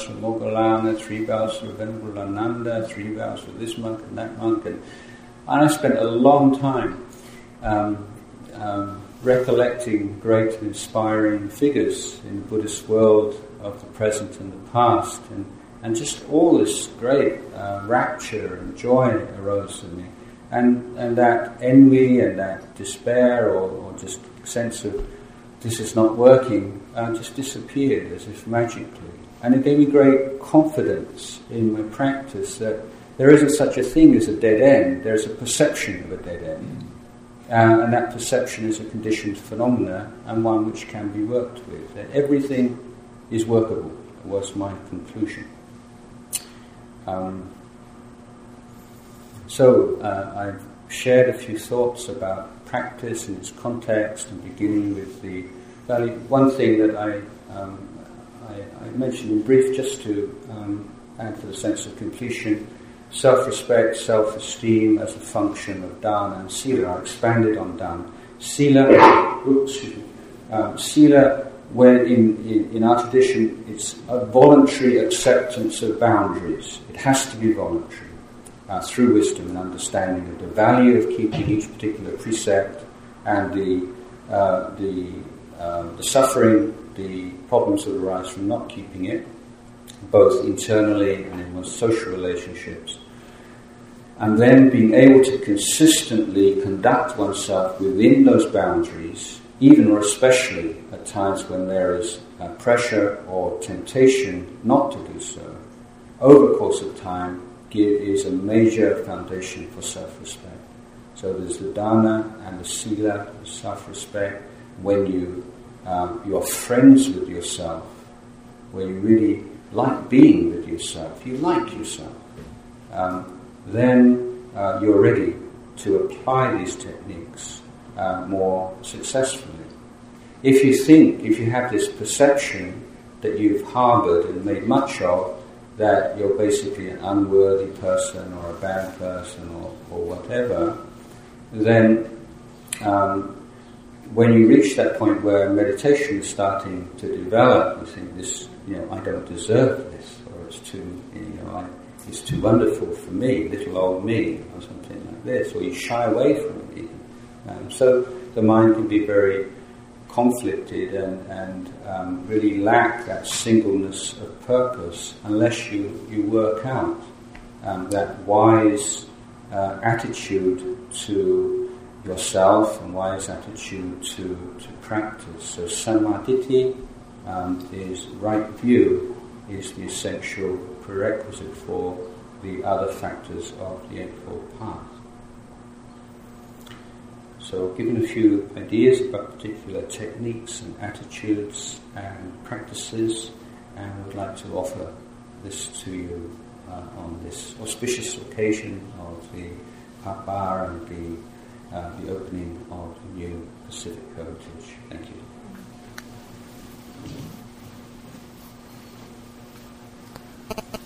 S1: for Moggallana, for Venerable three bows for this monk and that monk, and, and I spent a long time um, um, recollecting great and inspiring figures in the Buddhist world of the present and the past, and, and just all this great uh, rapture and joy arose in me and, and that envy and that despair or, or just sense of this is not working uh, just disappeared as if magically. And it gave me great confidence in my practice that there isn't such a thing as a dead end, there's a perception of a dead end. Uh, and that perception is a conditioned phenomena and one which can be worked with. That everything is workable, was my conclusion. Um, so uh, I've shared a few thoughts about practice and its context, and beginning with the value. One thing that I, um, I, I, mentioned in brief, just to um, add to the sense of completion, self-respect, self-esteem as a function of dana and sila. I expanded on dana. Sila, oops, um, sila, when in, in, in our tradition, it's a voluntary acceptance of boundaries. It has to be voluntary uh, through wisdom and understanding of the value of keeping each particular precept and the, uh, the, uh, the suffering, the problems that arise from not keeping it, both internally and in one's social relationships. And then being able to consistently conduct oneself within those boundaries, even or especially at times when there is uh, pressure or temptation not to do so, over the course of time, is a major foundation for self-respect. So there's the dana and the sila, self-respect. When you um, you are friends with yourself, where you really like being with yourself, you like yourself, um, then uh, you're ready to apply these techniques uh, more successfully. If you think, if you have this perception that you've harbored and made much of, that you're basically an unworthy person or a bad person or, or whatever, then um, when you reach that point where meditation is starting to develop, you think this, you know, I don't deserve this, or it's too, you know, I, it's too wonderful for me, little old me, or something like this, or you shy away from it. Um, so the mind can be very conflicted and, and um, really lack that singleness of purpose unless you, you work out um, that wise uh, attitude to yourself and wise attitude to, to practice. So sammaditthi um, is right view is the essential prerequisite for the other factors of the Eightfold Path. So I've given a few ideas about particular techniques and attitudes and practices, and would like to offer this to you uh, on this auspicious occasion of the Papa and the, uh, the opening of the new Pacific Hermitage. Thank you.
S2: Thank you.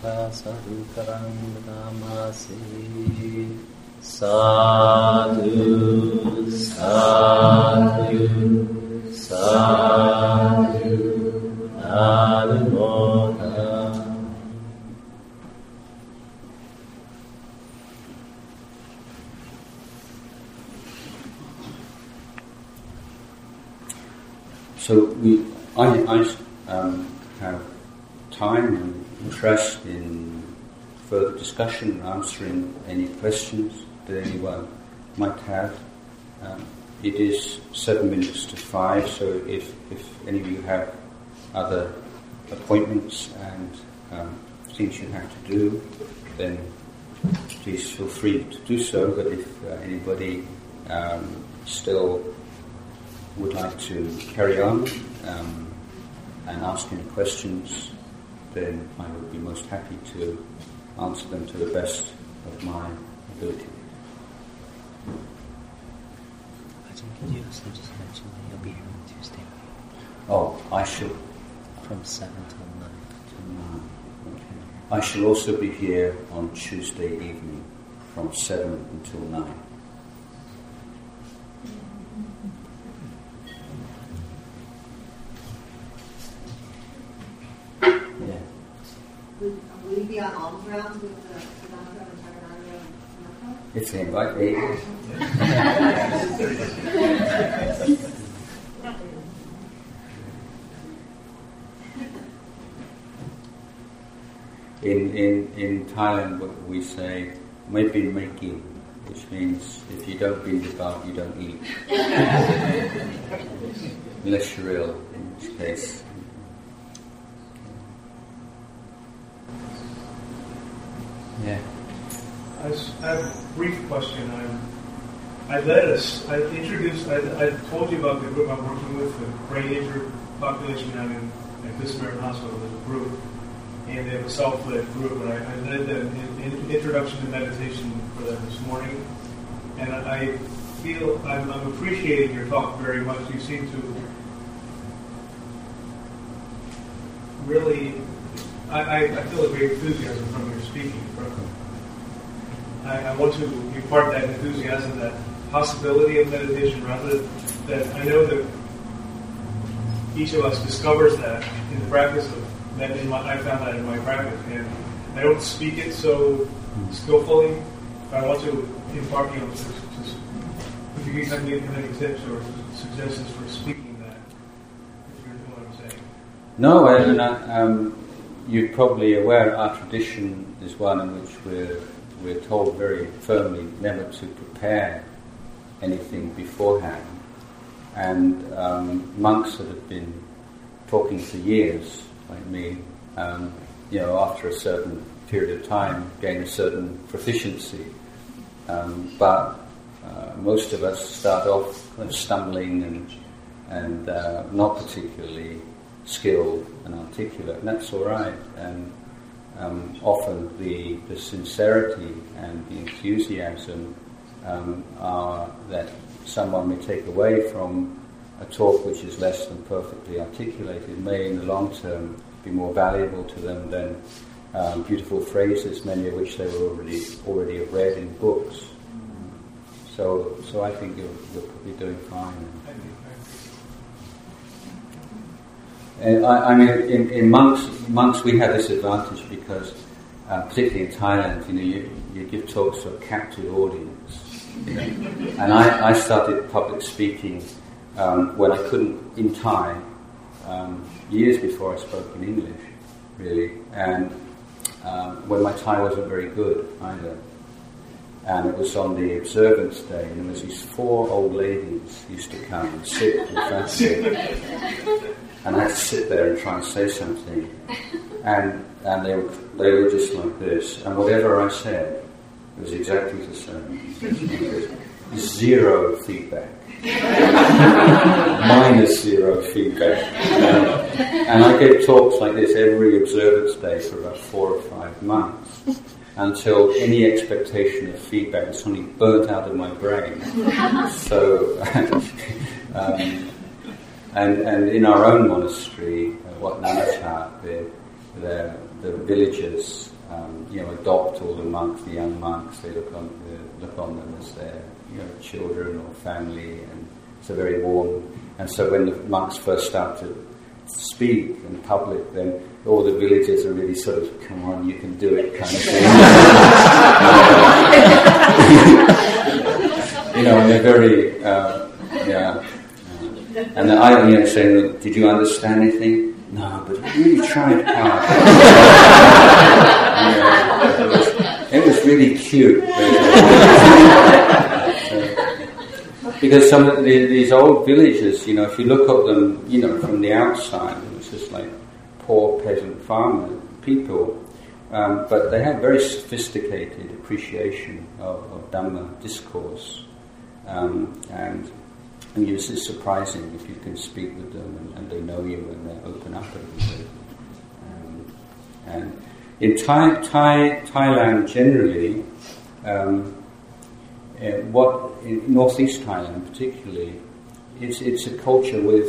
S2: Sarantamasi Sadhu Sadhu Sadhu Adhimona
S1: So we, I, I discussion, answering any questions that anyone might have. Um, it is seven minutes to five, so if, if any of you have other appointments and um, things you have to do, then please feel free to do so. But if uh, anybody um, still would like to carry on um, and ask any questions, then I would be most happy to answer them to the best of my ability.
S2: could you also just that you'll be here on Tuesday
S1: Oh, I shall.
S2: from 7 till 9?
S1: Okay. I shall also be here on Tuesday evening from 7 until 9. Yeah.
S3: Will, will you be on alms rounds with the Sudanto and Caganando and Samantha?
S1: If they invite me. In, in, in Thailand, what we say, may be making, which means if you don't be devout, you don't eat. Unless you're ill, in which case. Yeah.
S4: I s- I have a brief question. I'm, I led us, I introduced, I, I told you about the group I'm working with, the brain injured population down in, at Good Samaritan Hospital. There's a group, and they have a self-led group, and I, I led the in, in, introduction to meditation for them this morning. And I I feel, I'm, I'm appreciating your talk very much. You seem to really, I, I, I feel a great enthusiasm from your speaking. From, I, I want to impart that enthusiasm, that possibility of meditation, rather that I know that each of us discovers that in the practice of med- in my, I found that in my practice, and I don't speak it so skillfully, but I want to impart, you know, to, to, if you can give me any tips or suggestions for speaking that, if you're what I'm saying.
S1: No, and uh, um, you're probably aware our tradition is one in which we're, we're told very firmly never to prepare anything beforehand. And um, monks that have been talking for years, like me, um, you know, after a certain period of time, gain a certain proficiency. Um, but uh, most of us start off kind of stumbling and, and uh, not particularly skilled and articulate, and that's all right. And um, often the, the sincerity and the enthusiasm um, are that someone may take away from a talk which is less than perfectly articulated may in the long term be more valuable to them than um, beautiful phrases, many of which they were already already read in books. So, so I think you're, you're probably doing fine.
S4: Thank you.
S1: And I, I mean, in, in monks, monks we have this advantage because uh, particularly in Thailand, you know, you, you give talks to a captive audience. You (laughs) know? and I, I started public speaking um, when I couldn't in Thai um, years before I spoke in English, really, and um, when my Thai wasn't very good either. And it was on the observance day, and there was these four old ladies used to come and sit in front of. And I had to sit there and try and say something. And, and they, were, they were just like this. And whatever I said was exactly the same. (laughs) Zero feedback. (laughs) Minus zero feedback. Um, and I gave talks like this every observance day for about four or five months until any expectation of feedback was suddenly burnt out of my brain. (laughs) so, (laughs) um, and, and in our own monastery, uh, Wat Nanachat, the, the, the villagers, um, you know, adopt all the monks, the young monks. They look on the, look on them as their you know children or family, and it's a very warm. And so when the monks first start to speak in public, then all the villagers are really sort of, come on, you can do it kind of thing. (laughs) you know, and they're very, uh, yeah. And then I, you know, saying, did you understand anything? No, but I really tried hard. (laughs) yeah, it, was, it, was, really cute. (laughs) because some of the, these old villages, you know, if you look at them, you know, from the outside, it's just like poor peasant farmer people. Um, but they have very sophisticated appreciation of, of Dhamma discourse. Um, and I mean, it's surprising if you can speak with them and, and they know you and they open up bit. Um, and in Thai, Thai, Thailand generally, um, uh, what in northeast Thailand particularly, it's, it's a culture with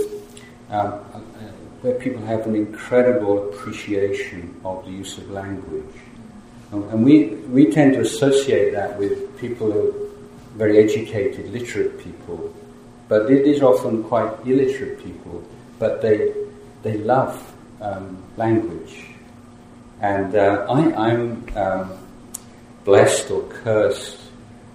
S1: um, uh, where people have an incredible appreciation of the use of language. And we, we tend to associate that with people who are very educated, literate people but it is often quite illiterate people, but they, they love um, language. And uh, I, am um, blessed or cursed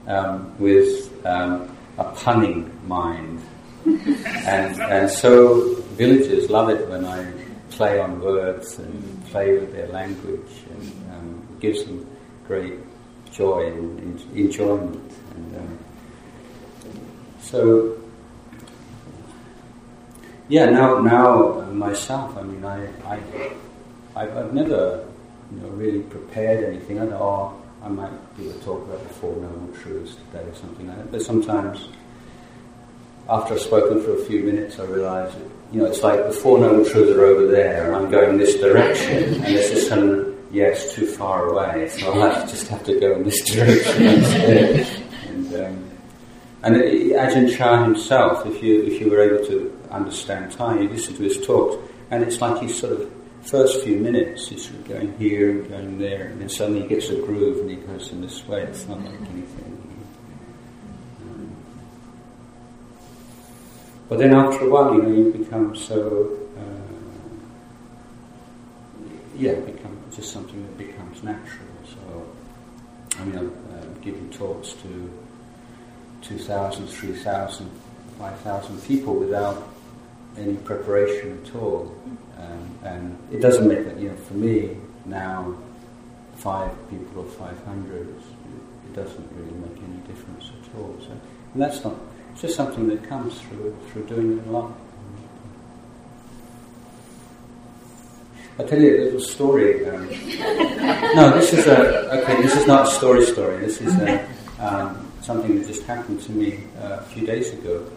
S1: um, with um, a punning mind. (laughs) and, and so villagers love it when I play on words and play with their language, and um, it gives them great joy and enjoyment. And, um, so yeah, now now myself, I mean, I, I I've, I've never you know really prepared anything. I know I might be able to talk about the Four Noble Truths today or something like that. But sometimes, after I've spoken for a few minutes, I realise that you know it's like the Four Noble Truths are over there, and I'm going this direction, (laughs) and this is some it's too far away, so I'll have, just have to go in this (laughs) direction instead. And, um, and Ajahn Chah himself, if you if you were able to understand Thai. You listen to his talks, and it's like he's sort of first few minutes he's sort of going here and going there, and then suddenly he gets a groove and he goes in this way. It's not like anything. Um, but then after a while, you know, you become so. Uh, yeah, become just something that becomes natural. So, I mean, I've uh, given talks to 2,000, 3,000, 5,000 people without any preparation at all. Um, and it doesn't make that, you know, for me now, five people or 500, it, it doesn't really make any difference at all. So, and that's not, it's just something that comes through, through doing it a lot. I'll tell you a little story. Um, (laughs) no, this is a, okay, this is not a story story. This is a, um, something that just happened to me uh, a few days ago.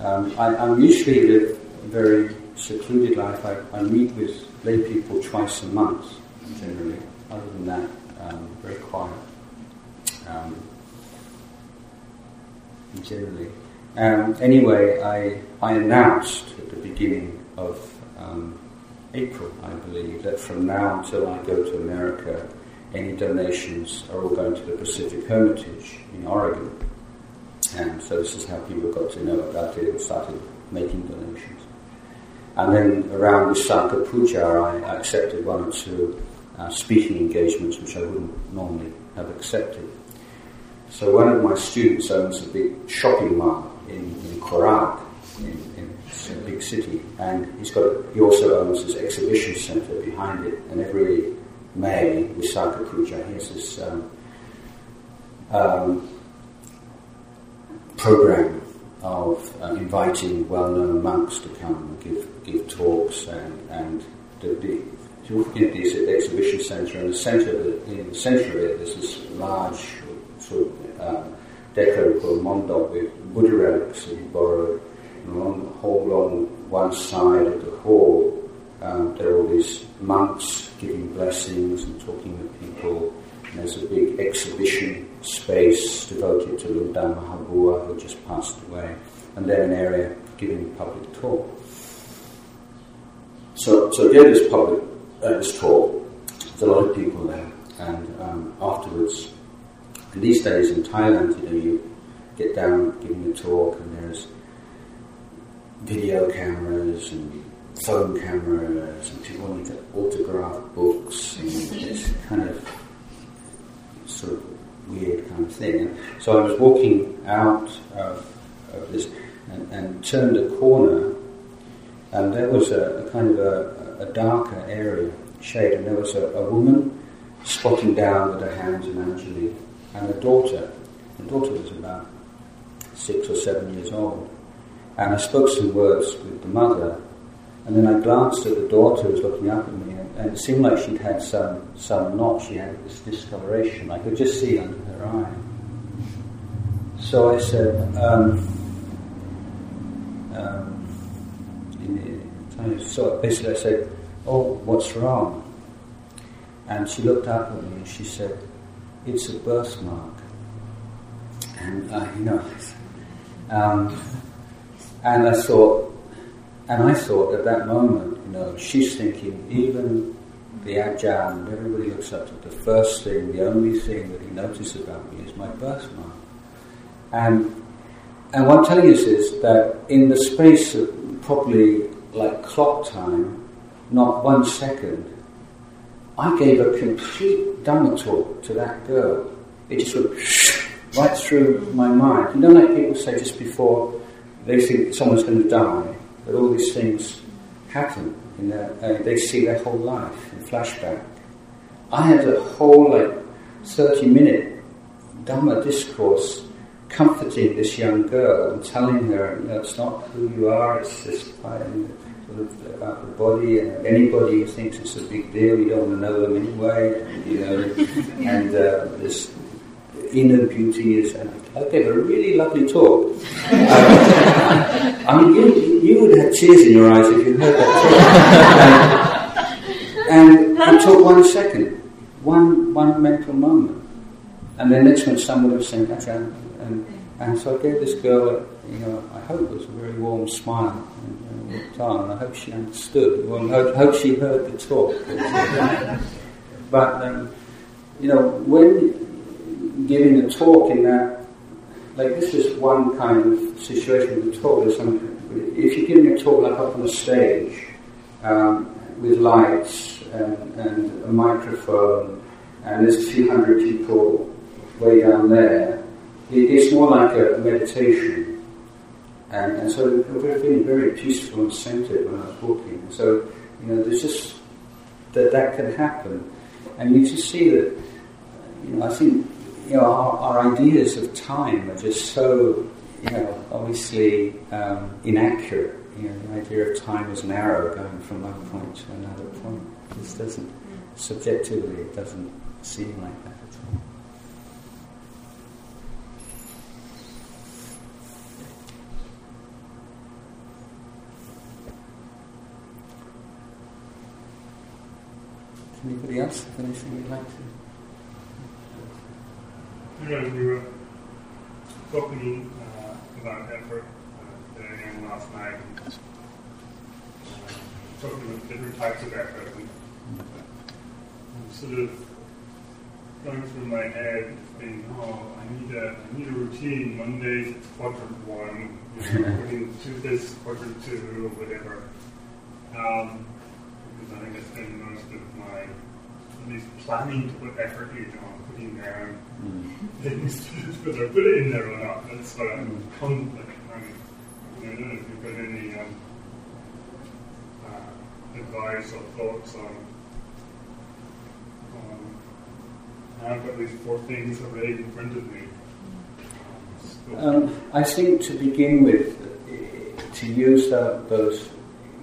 S1: Um, I, I, usually live very secluded life. I, I, meet with lay people twice a month, generally. Other than that, um, very quiet. Um, generally. Um, anyway, I, I announced at the beginning of um, April, I believe, that from now until I go to America, any donations are all going to the Pacific Hermitage in Oregon. And so this is how people got to know about it and started making donations. And then around Visakha Puja, I accepted one or two uh, speaking engagements which I wouldn't normally have accepted. So one of my students owns a big shopping mall in, in Korat, in, in a big city, and he's got he also owns this exhibition centre behind it, and every May, Visakha Puja, he has this um, um, program of uh, inviting well-known monks to come and give, give talks and, and the, this exhibition centre, and the centre of it, in the centre of it, there's this large sort of um, decor called mondop with Buddha relics that he borrowed. And along the whole along one side of the hall, um, there are all these monks giving blessings and talking with people. And there's a big exhibition space devoted to Luangta Mahabua, who just passed away, and then an area giving a public talk. So, so gave this public uh, this talk. There's a lot of people there, and um, afterwards, in these days in Thailand, you know, you get down giving a talk, and there's video cameras and phone cameras, and people want to autograph books, and it's kind of sort of weird kind of thing. And so I was walking out of, of this and, and, turned a corner, and there was a, a kind of a, a, darker area, shade, and there was a, a, woman squatting down with her hands in Anjali, and a daughter. The daughter was about six or seven years old. And I spoke some words with the mother, and then I glanced at the daughter who was looking up at me, and, and it seemed like she'd had some, some knot, she had this discoloration. I could just see under her eye. So I said, um, um, so basically I said, oh, what's wrong? And she looked up at me and she said, it's a birthmark. And, uh, you know, (laughs) um, and I thought, and I thought at that moment, she's thinking, even the Ajahn, everybody looks up to the first thing, the only thing that he notices about me is my birthmark. And, and what I'm telling you is that in the space of probably like clock time, not one second, I gave a complete Dhamma talk to that girl. It just went (laughs) right through my mind. You know, like people say just before they think someone's going to die, that all these things happen. In their, uh, they see their whole life in flashback. I had a whole like 30 minute Dhamma discourse comforting this young girl and telling her, you know, it's not who you are, it's just sort of about the body, and anybody who thinks it's a big deal, you don't want to know them anyway, you know, (laughs) and uh, this inner beauty is. And I gave a really lovely talk. (laughs) I mean, you, you would have tears in your eyes if you heard that talk. and, and it took one second, one one mental moment, and then next minute someone would have said, and, and, so I gave this girl, you know, I hope it was a very warm smile and, and I hope she understood. Well, I hope, hope she heard the talk. but um, you know, when giving a talk in that, like this is one kind of situation with a talk. if you're giving a talk like up on a stage um, with lights and, and, a microphone, and there's a few hundred people way down there, it, it's more like a meditation. And, and so we're feeling very peaceful and centered when I was walking. So, you know, there's just that that can happen. And you just see that, you know, I think you know, our, our, ideas of time are just so, you know, obviously um, inaccurate. You know, the idea of time is an arrow going from one point to another point. This doesn't, subjectively, it doesn't seem like that at all. Anybody else have anything you'd like to?
S5: You know, we were talking uh, about effort uh, today and last night, uh, talking about different types of effort, and, and sort of going through my head, thinking, oh, I need a, I need a routine. Mondays it's quadrant one, you know, (laughs) Tuesdays quadrant two, or whatever. Um, because I think I spend most of my planning to put effort in on putting down
S1: Mm.
S5: things, whether I put it in there or not. That's what I'm
S1: Mm.
S5: con- like, I don't know if you've got any um, uh, advice or thoughts on. on I've got these four things already in front of me. Um,
S1: Um, I think to begin with, eh, to use that, those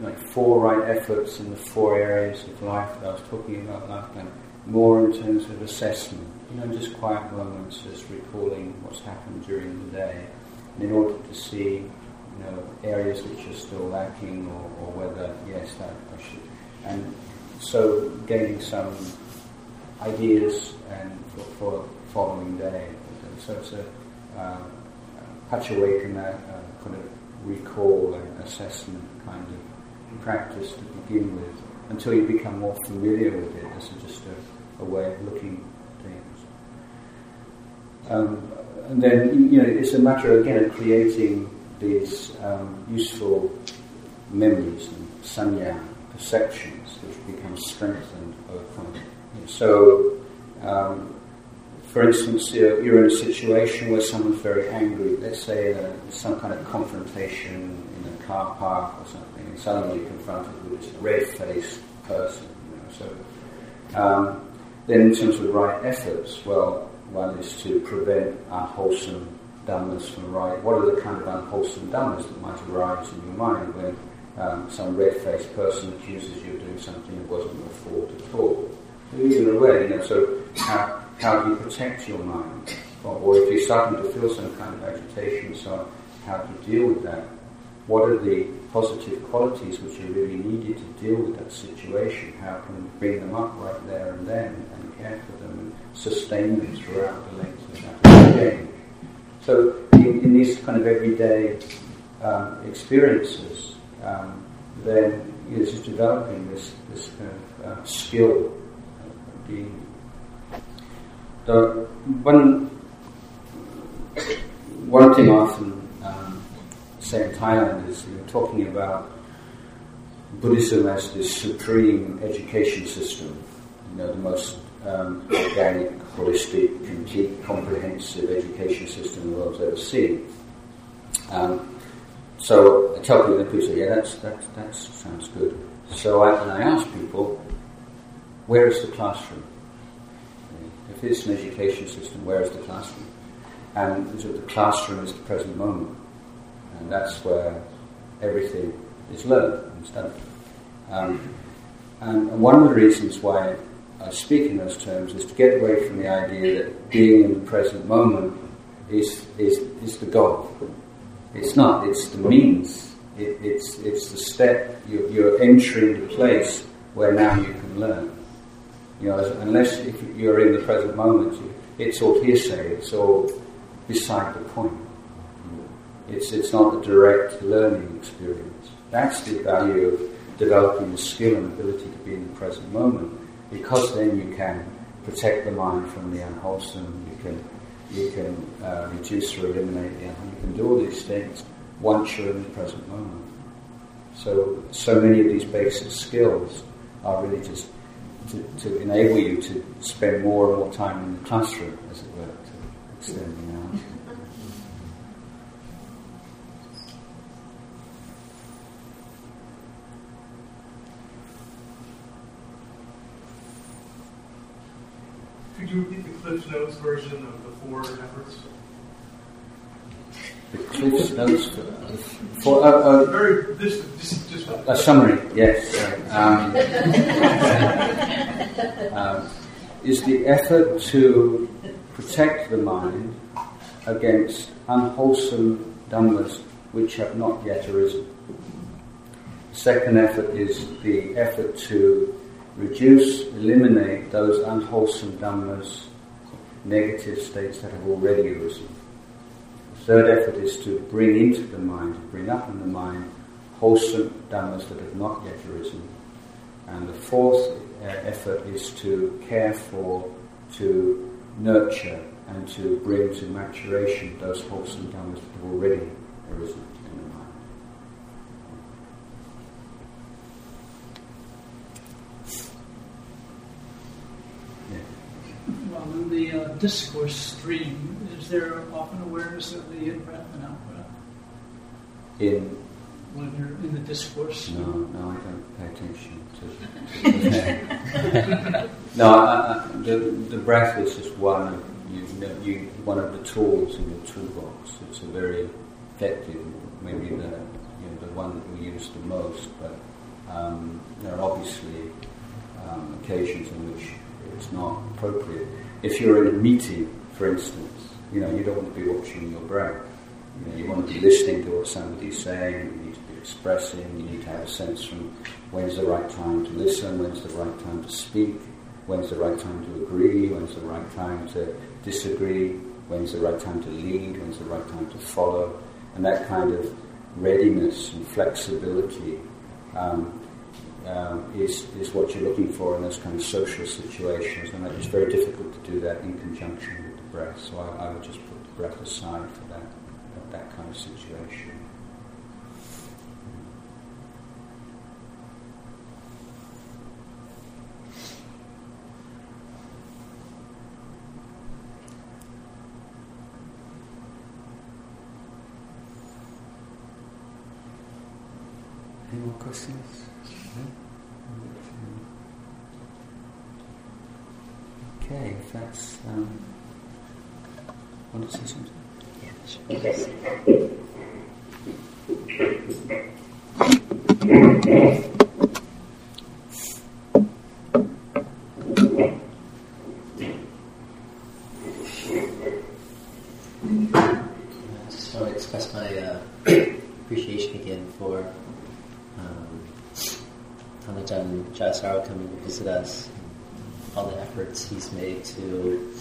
S1: like four right efforts in the four areas of life that I was talking about last time, more in terms of assessment. You know, just quiet moments, just recalling what's happened during the day, and in order to see, you know, areas which are still lacking, or, or whether yes, that I should, and so gaining some ideas and for, for following day. So it's a uh, patch awake and uh, kind of recall and assessment kind of practice to begin with until you become more familiar with it This is just a, a way of looking at things. Um, and then, you know, it's a matter again of creating these um, useful memories and sanya, perceptions, which become strengthened over time. So, um, for instance, you're, in a situation where someone's very angry, let's say uh, some kind of confrontation in a car park or something, suddenly confronted with this red-faced person. You know, so, um, then in terms of right efforts, well, one is to prevent unwholesome dhammas from arising. What are the kind of unwholesome dhammas that might arise in your mind when um, some red-faced person accuses you of doing something that wasn't your fault at all? Either way, you know, so how, how do you protect your mind? Or, or if you're starting to feel some kind of agitation, so how you deal with that? What are the positive qualities which are really needed to deal with that situation? How can we bring them up right there and then and care for them and sustain them throughout the length of that exchange? So in, in these kind of everyday um, experiences, um, then you know, just developing this, this kind of uh, skill of being the one one thing often say in Thailand is you know, talking about Buddhism as this supreme education system, you know, the most um, organic, holistic, complete, comprehensive education system the world's ever seen. Um, so I tell people, and people say, yeah, that's, that, that sounds good. So I, and I ask people, where is the classroom? If it's an education system, where is the classroom? And so the classroom is the present moment. And that's where everything is learned and studied. Um, and, one of the reasons why I speak in those terms is to get away from the idea that being in the present moment is, is, is the goal. It's not, it's the means. It, it's, it's the step, you're, you're entering the place where now you can learn. You know, unless you're in the present moment, it's all hearsay, it's all beside the point. It's, it's not the direct learning experience. That's the value of developing the skill and ability to be in the present moment, because then you can protect the mind from the unwholesome, you can, you can uh, reduce or eliminate the unwholesome, you can do all these things once you're in the present moment. So, so many of these basic skills are really just to, to enable you to spend more and more time in the classroom, as it were, to extend the analogy.
S4: Could you repeat the Cliff Notes version of the four efforts?
S1: The Cliff's Notes for, for uh, uh,
S4: Very, this, just, just
S1: a summary, yes. Um, (laughs) um, is the effort to protect the mind against unwholesome dhammas which have not yet arisen. The second effort is the effort to reduce, eliminate those unwholesome dhammas, negative states that have already arisen. The third effort is to bring into the mind, bring up in the mind, wholesome dhammas that have not yet arisen. And the fourth uh, effort is to care for, to nurture, and to bring to maturation those wholesome dhammas that have already arisen in the mind. Yeah.
S6: on the uh, discourse stream, is there often awareness of the in breath and out breath
S1: In
S6: when you're in the discourse?
S1: no, no, I don't pay attention to. (laughs) no, I, I, the the breath is just one of you, know, you one of the tools in your toolbox. It's a very effective, maybe the you know, the one that we use the most. But um, there are obviously um, occasions in which it's not appropriate. If you're in a meeting, for instance, you know you don't want to be watching your breath. You, know, you want to be listening to what somebody's saying. You need to be expressing. You need to have a sense from when's the right time to listen, when's the right time to speak, when's the right time to agree, when's the right time to disagree, when's the right time to lead, when's the right time to follow, and that kind of readiness and flexibility um, um, is, is what you're looking for in those kind of social situations, and it's very difficult to do that in conjunction with the breath. So I, I would just put the breath aside for that that kind of situation. Any more questions? No? Okay, if that's. Um, want to say something?
S2: My uh, um, Tan Ajahn Jayasaro coming to visit us, all the efforts he's made to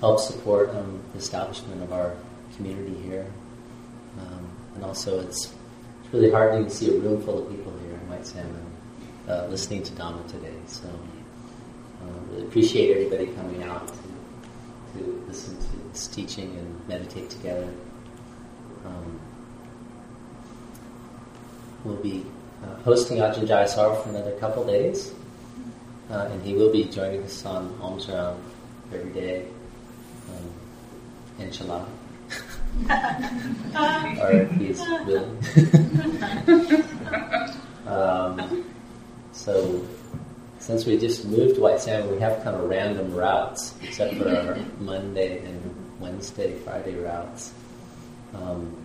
S2: help support um, the establishment of our community here. Um, and also, it's, it's really heartening to see a room full of people here in White Salmon uh, listening to Dhamma today. So, uh, really appreciate everybody coming out to, to listen to this teaching and meditate together. Um, we'll be uh, hosting Ajahn Jayasaro for another couple days, uh, and he will be joining us on Alms Round every day um, inshallah. (laughs) or if he's willing. (laughs) um, so, since we just moved to White Salmon, we have kind of random routes, except for our (laughs) Monday and Wednesday, Friday routes. Um,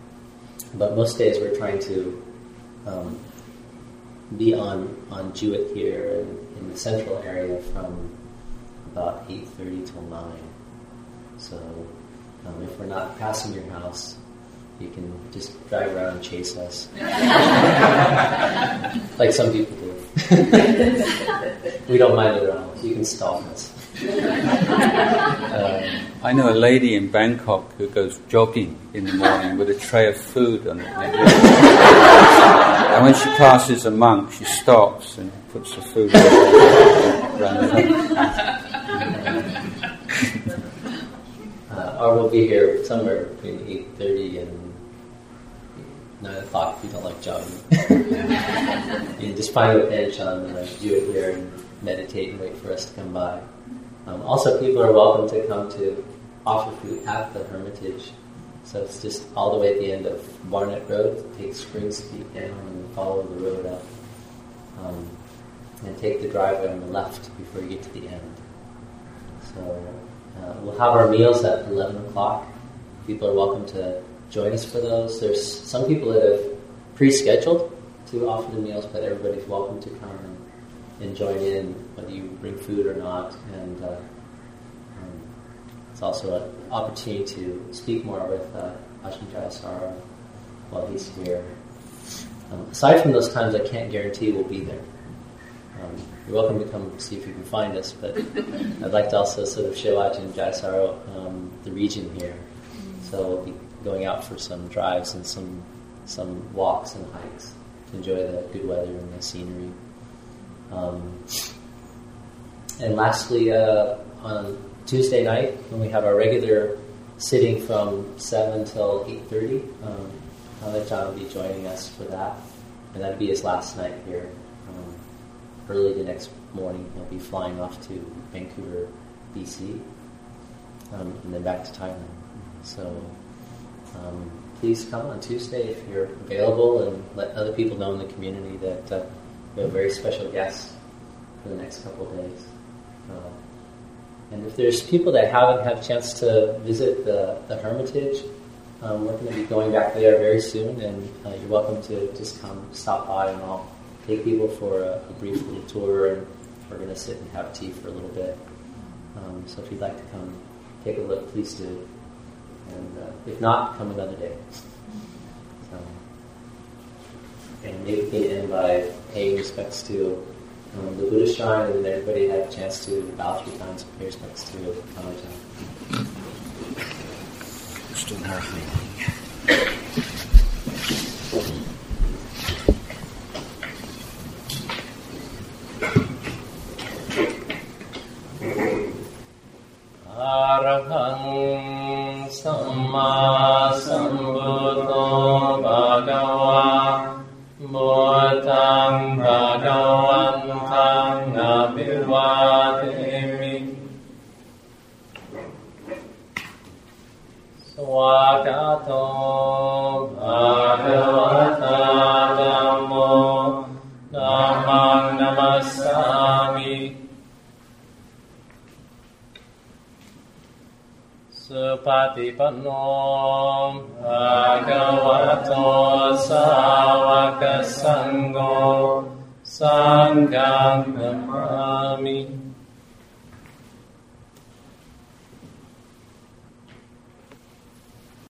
S2: but most days we're trying to um, be on on Jewett here in, in the central area from about eight thirty till nine. So um, if we're not passing your house, you can just drive around and chase us. (laughs) like some people do. (laughs) we don't mind at all. You can stalk us. Um,
S1: I know a lady in Bangkok who goes jogging in the morning with a tray of food on it. and when she passes a monk, she stops and puts the food
S2: uh, or we'll be here somewhere between 8.30 and 9 o'clock if you don't like jogging. (laughs) you can just find a bench on Jewett here and meditate and wait for us to come by. Um, also, people are welcome to come to offer food at the Hermitage. So it's just all the way at the end of Barnett Road. Take Spring Street down and follow the road up. Um, and take the driveway on the left before you get to the end. So uh, we'll have our meals at 11 o'clock. People are welcome to join us for those. There's some people that have pre-scheduled to offer the meals, but everybody's welcome to come and, and join in, whether you bring food or not. And uh, um, it's also an opportunity to speak more with uh, Ajahn Jayasaro while he's here. Um, aside from those times, I can't guarantee we'll be there. Um, you're welcome to come see if you can find us, but I'd like to also sort of show Ajahn Jayasaro um, the region here. So we'll be going out for some drives and some some walks and hikes to enjoy the good weather and the scenery. Um, and lastly, uh, on Tuesday night, when we have our regular sitting from 7 till 8.30, um, Ajahn will be joining us for that. And that'll be his last night here. Um, early the next morning, he'll be flying off to Vancouver BC, um, and then back to Thailand. So um, please come on Tuesday if you're available, and let other people know in the community that uh, we have a very special guests for the next couple of days. Uh, and if there's people that haven't had a chance to visit the, the Hermitage, um, we're going to be going back there very soon, and uh, you're welcome to just come stop by, and I'll take people for a, a brief little tour, and we're going to sit and have tea for a little bit. Um, so if you'd like to come take a look, please do. And uh, if not, come another day. So, and maybe we can end by paying respects to um, the Buddha shrine, and everybody had a chance to bow three times and pay respects to
S1: her thing.
S2: Arahang Samma